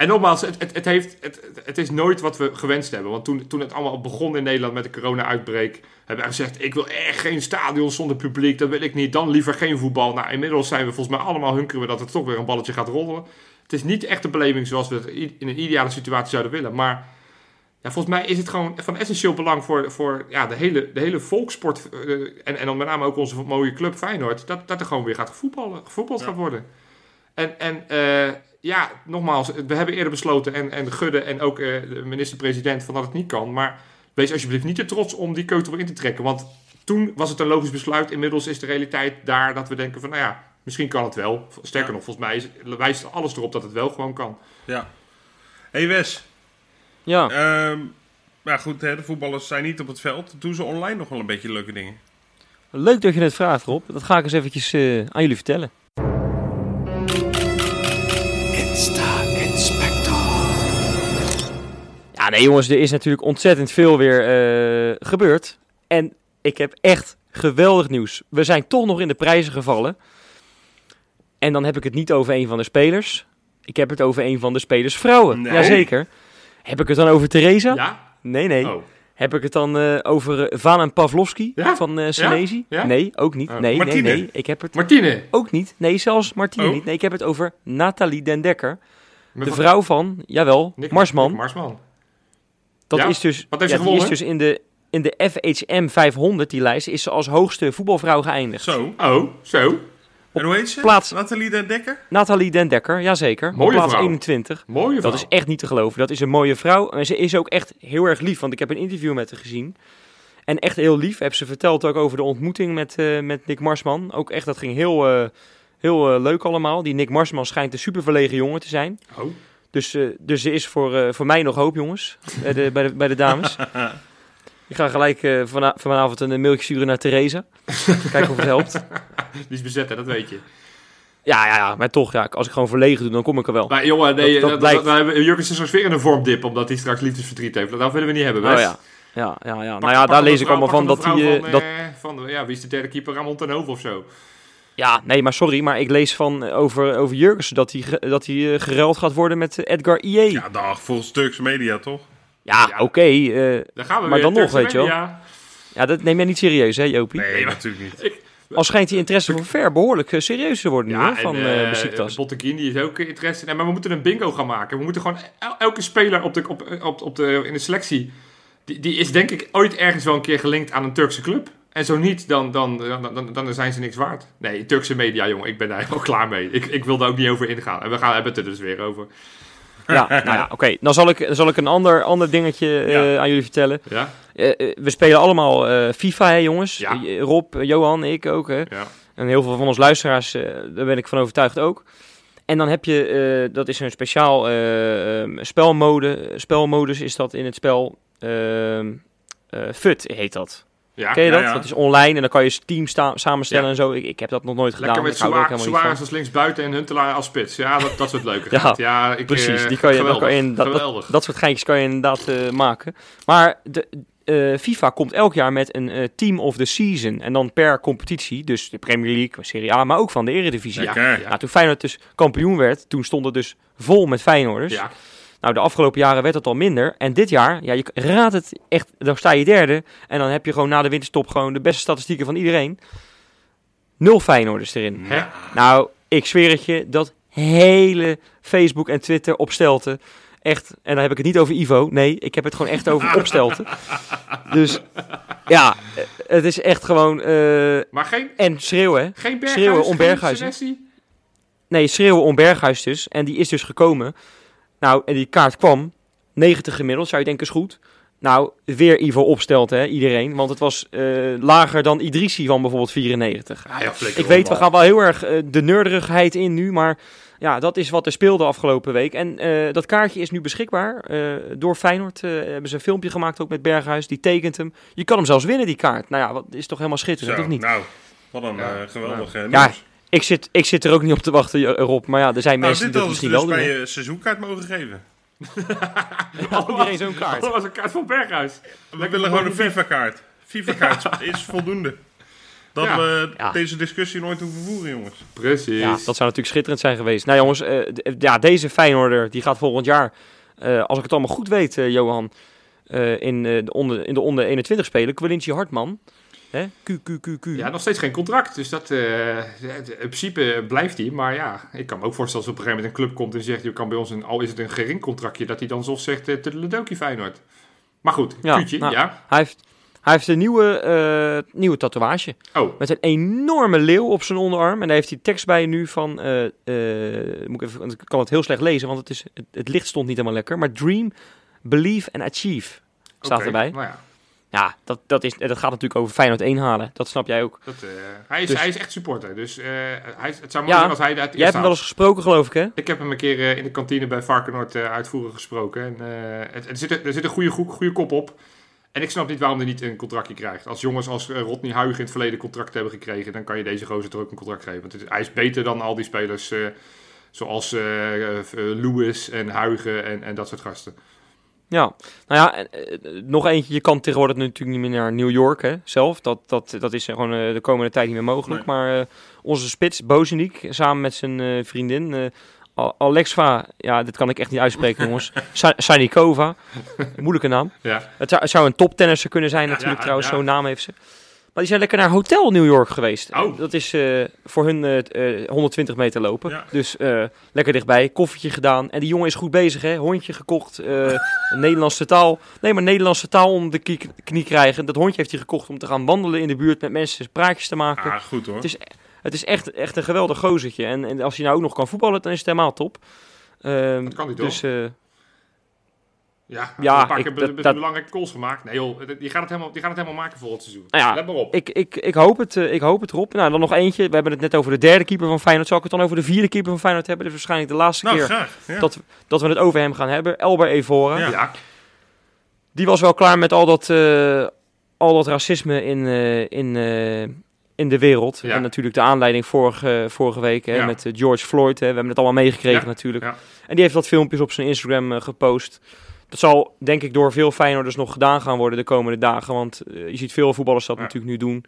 En nogmaals, het, het, het, heeft, het, het is nooit wat we gewenst hebben. Want toen, toen het allemaal begon in Nederland met de corona-uitbreek... hebben we gezegd, ik wil echt geen stadion zonder publiek. Dat wil ik niet. Dan liever geen voetbal. Nou, inmiddels zijn we volgens mij allemaal hunkeren we dat het toch weer een balletje gaat rollen. Het is niet echt de beleving zoals we het in een ideale situatie zouden willen. Maar ja, volgens mij is het gewoon van essentieel belang voor, voor ja, de, hele, de hele volkssport... eh, en, en dan met name ook onze mooie club Feyenoord... dat, dat er gewoon weer gaat voetballen, gevoetbald Ja. gaat worden. En, en eh, ja, nogmaals, we hebben eerder besloten... en, en Gudde en ook eh, de minister-president van dat het niet kan... maar wees alsjeblieft niet te trots om die keutel in te trekken. Want toen was het een logisch besluit. Inmiddels is de realiteit daar dat we denken van... nou ja, misschien kan het wel. Sterker Ja. nog, volgens mij is, wijst alles erop dat het wel gewoon kan. ja. hey Wes, ja. Ehm maar goed, hè, de voetballers zijn niet op het veld. Doen ze online nog wel een beetje leuke dingen? Leuk dat je het vraagt, Rob. Dat ga ik eens eventjes eh, aan jullie vertellen. Nee jongens, er is natuurlijk ontzettend veel weer eh, gebeurd. En ik heb echt geweldig nieuws. We zijn toch nog in de prijzen gevallen. En dan heb ik het niet over een van de spelers. Ik heb het over een van de spelersvrouwen. Nee. Jazeker. Heb ik het dan over Theresa? Ja? Nee, nee. Oh. Heb ik het dan eh, over eh, Vanen Pavlovski Ja? van Senezi? Ja? Nee, ook niet. Oh. Nee, nee, Martine. nee. Ik heb het Martine. ook niet. Nee, zelfs Martine Oh. niet. Nee, ik heb het over Nathalie Den Dekker. Met De vrouw van, jawel, Nick- Marsman. Nick Marsman. Dat Ja? is dus, Wat heeft ja, ze die is gewonnen? dus in de, in de FHM 500, die lijst, is ze als hoogste voetbalvrouw geëindigd. Zo. Oh, zo. En hoe heet ze? plaats- Nathalie Den Dekker? Nathalie Den Dekker, jazeker. Mooie op plaats vrouw. 21. Mooie Dat is echt niet te geloven. Dat is een mooie vrouw. En ze is ook echt heel erg lief, want ik heb een interview met haar gezien. En echt heel lief. Heb ze verteld ook over de ontmoeting met, eh, met Nick Marsman. Ook echt, dat ging heel, eh, heel eh, leuk allemaal. Die Nick Marsman schijnt een super verlegen jongen te zijn. Oh. Dus, eh, dus er is voor, eh, voor mij nog hoop, jongens. Bij de, bij de, bij de dames. [laughs] Ik ga gelijk eh, vana- vanavond een mailtje sturen naar Theresa. Kijken of het helpt. [laughs] Die is bezet, hè, dat weet je. Ja, ja, ja, maar toch, ja, als ik gewoon verlegen doe, dan kom ik er wel. Maar jongen, nee, Dat- dat dat, blijkt. dat, Jurgens is zoals weer in een vormdip, omdat hij straks liefdesverdriet heeft. Dat willen we niet hebben, Oh best. ja. Ja, ja, ja. Pak- Nou ja, daar lees ik allemaal van dat hij... Van, dat, van, ja, wie is de derde keeper? Ramon ten of zo? Ja, nee, maar sorry, maar ik lees van eh, over, over Jurgensen dat hij, dat hij eh, geruild gaat worden met eh, Edgar IE. Ja, dag. Volgens Turkse media, toch? Ja. oké. eh, Daar gaan we Maar weer. dan nog, weet je wel. ja, dat neem jij niet serieus, hè, Jopie? Nee, natuurlijk niet. Al schijnt die interesse voor Ver behoorlijk eh, serieus te worden nu, Ja, hè, van en, Besiktas. Die is ook interesse. Nee, maar we moeten een bingo gaan maken. We moeten gewoon el- elke speler op de, op, op, op de, in de selectie. Die, die is denk ik ooit ergens wel een keer gelinkt aan een Turkse club. En zo niet, dan, dan, dan, dan, dan zijn ze niks waard. Nee, Turkse media, jongen, ik ben daar [laughs] helemaal klaar mee. Ik, ik wil daar ook niet over ingaan. En we gaan hebben het er dus weer over. Ja, nou ja, oké. Dan zal ik, dan zal ik een ander, ander dingetje eh, aan jullie vertellen. Ja? Eh, eh, we spelen allemaal FIFA, hè, jongens. Ja. Rob, Johan, ik ook, hè. En heel veel van ons luisteraars, daar ben ik van overtuigd ook. En dan heb je, dat is een speciaal eh, ehm, spelmode, spelmodus is dat in het spel. ehm eh, FUT heet dat. Ja. Ken je ja, dat? ja. Dat is online en dan kan je team samenstellen en zo. Ik, ik heb dat nog nooit gedaan. Lekker met Suarez, Suarez als linksbuiten en Huntelaar als spits. Ja, dat, dat soort leuke [laughs] Ja, ik, Precies, eh, die kan je, geweldig, kan je dat, dat, soort geintjes kan je inderdaad eh, maken. Maar de, eh, FIFA komt elk jaar met een eh, Team of the Season. En dan per competitie, dus de Premier League, Serie A, maar ook van de Eredivisie. Ja. Nou, toen Feyenoord dus kampioen werd, toen stond het dus vol met Feyenoorders. ja. Nou, de afgelopen jaren werd het al minder. En dit jaar, ja, je raadt het echt, dan sta je derde. En dan heb je gewoon na de winterstop gewoon de beste statistieken van iedereen. Nul Feyenoorders erin. Hè? Nou, ik zweer het je, dat hele Facebook en Twitter opstelten. Echt, en dan heb ik het niet over Ivo. Nee, ik heb het gewoon echt over [laughs] opstelten. Dus ja, eh, het is echt gewoon... eh, Maar geen, en schreeuwen, hè. geen Berghuis, Schreeuwen om Berghuis? Nee, schreeuwen om Berghuis dus. En die is dus gekomen. Nou, en die kaart kwam. 90 gemiddeld, zou je denken is goed. Nou, weer Ivo opstelt, hè, iedereen. Want het was eh, lager dan Idrissi van bijvoorbeeld 94. Ah, ja, flikker Ik weet, we gaan wel heel erg eh, de nerderigheid in nu, maar ja, dat is wat er speelde afgelopen week. En eh, dat kaartje is nu beschikbaar. Eh, door Feyenoord eh, hebben ze een filmpje gemaakt ook met Berghuis. Die tekent hem. Je kan hem zelfs winnen, die kaart. Nou ja, wat is toch helemaal schitterend, Zo, of niet? nou, wat een Ja, eh, geweldige Ja, nieuws. Ik zit, ik zit er ook niet op te wachten, eh, Rob. Maar ja, er zijn Nou, mensen dit die dat misschien dus wel doen. bij je seizoenkaart mogen geven. [laughs] Had iedereen zo'n kaart. Dat was een kaart van Berghuis. We willen gewoon een FIFA-kaart. FIFA-kaart is voldoende. Dat Ja. we Ja. deze discussie nooit hoeven voeren, jongens. Precies. Ja, dat zou natuurlijk schitterend zijn geweest. Nou jongens, eh, d- ja, deze Feyenoorder die gaat volgend jaar, eh, als ik het allemaal goed weet, eh, Johan, eh, in, eh, de onder, in de onder 21 spelen. Quilintje Hartman. Hè? Q, Q, Q, Q. Ja, nog steeds geen contract. Dus dat, eh, in principe blijft hij. Maar ja, ik kan me ook voorstellen als op een gegeven moment een club komt en zegt... je kan bij ons, een, al is het een gering contractje... dat hij dan zo zegt uh, Ledoki Feyenoord. Maar goed, Ja, nou. ja. Hij, heeft, hij heeft een nieuwe, eh, nieuwe tatoeage. Oh, Met een enorme leeuw op zijn onderarm. En daar heeft hij tekst bij nu van... eh, eh, moet ik, even, ik kan het heel slecht lezen, want het, is, het, het licht stond niet helemaal lekker. Maar Dream, Believe and Achieve staat erbij. Nou ja, Ja, dat, dat, is, dat gaat natuurlijk over Feyenoord 1 halen. Dat snap jij ook. dat, eh, hij, is, Dus- hij is echt supporter. Dus eh, hij, het zou mooi Ja, zijn als hij uit Jij hebt hem wel eens gesproken, geloof ik, hè? Ik heb hem een keer eh, in de kantine bij Varkenoord uitvoerig gesproken. En, het, er, zit, er zit een goede, goede, kop op. En ik snap niet waarom hij niet een contractje krijgt. Als jongens als Rodney Huigen in het verleden contract hebben gekregen, dan kan je deze gozer toch ook een contract geven. Want het hij is beter dan al die spelers zoals Lewis en Huigen en, en dat soort gasten. Ja, nou ja, eh, nog eentje. Je kan tegenwoordig natuurlijk niet meer naar New York hè, zelf. Dat, dat, dat is gewoon eh, de komende tijd niet meer mogelijk. Maar eh, onze spits, Bozeniek, samen met zijn vriendin... Al- Alexva, ja, dit kan ik echt niet uitspreken, [laughs] jongens. Sa- Sanikova, moeilijke naam. Ja. Het zou, het zou een toptennisser kunnen zijn Ja, natuurlijk ja, trouwens, zo'n naam heeft ze. Maar die zijn lekker naar Hotel New York geweest. Oh. Dat is eh, voor hun eh, eh, 120 meter lopen. Ja. Dus eh, lekker dichtbij, koffietje gedaan. En die jongen is goed bezig, hè. Hondje gekocht, eh, [laughs] Nederlandse taal. Nee, maar Nederlandse taal om de knie krijgen. Dat hondje heeft hij gekocht om te gaan wandelen in de buurt met mensen, praatjes te maken. Ah, goed hoor. Het is, het is echt, echt een geweldig gozertje. En, en als hij nou ook nog kan voetballen, dan is het helemaal top. Ehm, Dat kan hij toch? dus eh, Ja, Ja, een paar ik- keer dat- dat- belangrijke goals gemaakt. Nee joh, die gaat het helemaal, die gaat het helemaal maken voor het seizoen. Nou ja, Let maar op. Ik, ik, ik, hoop het, eh, ik hoop het erop. Nou, dan nog eentje. We hebben het net over de derde keeper van Feyenoord. Zal ik het dan over de vierde keeper van Feyenoord hebben? Dit is waarschijnlijk de laatste nou, keer graag. Ja. dat, dat we het over hem gaan hebben. Elber Evora. Ja. ja. Die was wel klaar met al dat, eh, al dat racisme in, eh, in, eh, in de wereld. Ja. En natuurlijk de aanleiding vorige, vorige week hè, Ja. met George Floyd. Hè. We hebben het allemaal meegekregen Ja, natuurlijk. ja. En die heeft wat filmpjes op zijn Instagram gepost. Dat zal denk ik door veel Feyenoorders nog gedaan gaan worden de komende dagen. Want eh, je ziet veel voetballers dat Ja. natuurlijk nu doen.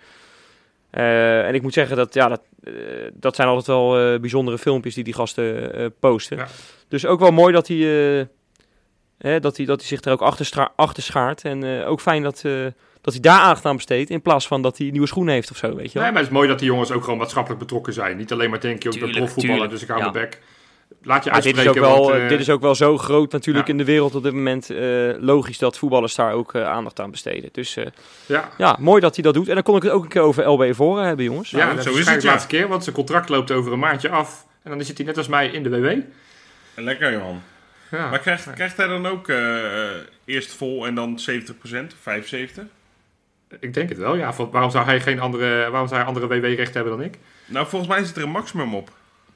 Eh, en ik moet zeggen dat ja, dat, eh, dat zijn altijd wel eh, bijzondere filmpjes die die gasten eh, posten. Ja. Dus ook wel mooi dat hij, eh, hè, dat hij, dat hij zich er ook achter, stra- achter schaart. En eh, ook fijn dat, eh, dat hij daar aandacht aan besteedt. In plaats van dat hij nieuwe schoenen heeft of zo, weet je wel. Nee, maar het is mooi dat die jongens ook gewoon maatschappelijk betrokken zijn. Niet alleen maar denken, joh, ik ben profvoetballer, dus ik hou Ja. mijn bek. Laat je Ja, dit, is ook wel, want, eh, eh, dit is ook wel zo groot natuurlijk ja. in de wereld op dit moment. eh, logisch dat voetballers daar ook aandacht aan besteden. Dus eh, Ja, ja, mooi dat hij dat doet. En dan kon ik het ook een keer over LB Voren hebben, jongens. ja, Nou, zo is het, de ja. laatste keer, want zijn contract loopt over een maandje af. En dan zit hij net als mij in de WW. Lekker, man. Ja. Maar krijgt, krijgt hij dan ook eerst vol en dan 70%, 75%? Ik denk het wel, ja. Waarom zou hij geen andere, waarom zou hij andere WW-rechten hebben dan ik? Nou, volgens mij zit er een maximum op.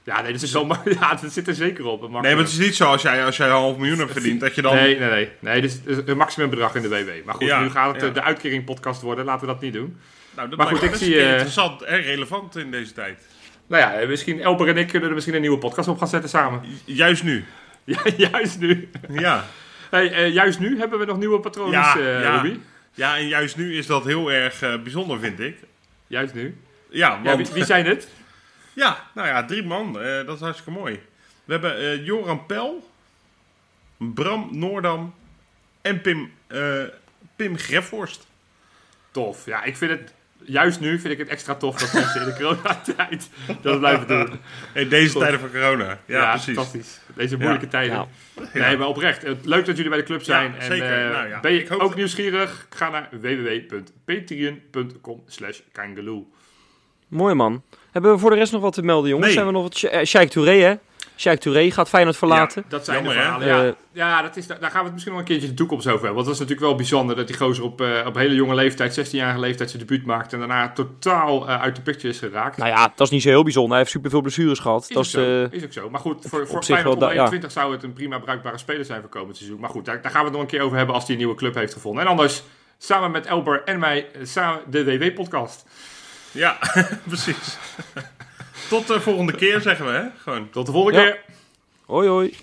Ja, nee, dat is wel, [laughs] ja, dat zit er zeker op. Nee, maar het is niet zo als jij, als jij een half miljoen hebt verdiend, dat je dan... Nee, nee, nee. Nee, dit is een maximumbedrag in de WW. Maar goed, Ja, nu gaat het ja. eh, de uitkering podcast worden. Laten we dat niet doen. Nou, dat Maar goed, ik zie, eh, interessant en relevant in deze tijd. Nou ja, eh, misschien Elber en ik kunnen er misschien een nieuwe podcast op gaan zetten samen. Juist nu. [laughs] Ja, juist nu. Ja. [laughs] Hey, juist nu hebben we nog nieuwe patronen, Ja, ja. Ruby. ja, en juist nu is dat heel erg bijzonder, vind ik. Juist nu. Ja, Ja, wie, wie zijn het? Ja, nou ja, drie man. eh, dat is hartstikke mooi. We hebben eh, Joran Pel, Bram Noordam en Pim, eh, Pim Grefhorst. Tof. Ja, ik vind het... Juist nu vind ik het extra tof dat mensen in de coronatijd [laughs] dat blijven doen. [laughs] Hey, deze Goed. tijden van corona. Ja, precies. fantastisch. Deze moeilijke Ja. tijden. Ja. Nee, maar oprecht. Het- Leuk dat jullie bij de club zijn. Ja, en zeker. eh, Nou ja, ben je ook dat- nieuwsgierig? Ga naar www.patreon.com slash kangaloo. Mooi man. Hebben we voor de rest nog wat te melden, jongens? Nee. Hebben we nog wat... Eh, Sheikh Touré, hè? Sheikh Touré gaat Feyenoord verlaten. Dat zijn Jammer, de verhalen. Ja, Eh, ja dat is, daar gaan we het misschien nog een keertje in de toekomst over hebben. Want dat is natuurlijk wel bijzonder dat die gozer op, eh, op hele jonge leeftijd, 16-jarige leeftijd, zijn debuut maakt. En daarna totaal eh, uit de picture is geraakt. Nou ja, dat is niet zo heel bijzonder. Hij heeft superveel blessures gehad. Is dat ook, is, zo, eh, is ook zo. Maar goed, voor, voor Feyenoord wel onder da- ja. 21 zou het een prima bruikbare speler zijn voor komend seizoen. Maar goed, daar, daar gaan we het nog een keer over hebben als hij een nieuwe club heeft gevonden. En anders, samen met Elber en mij, samen de WW-podcast. Ja, [laughs] precies. Tot de volgende keer, zeggen we, hè? Gewoon. Tot de volgende Ja. keer. hoi hoi.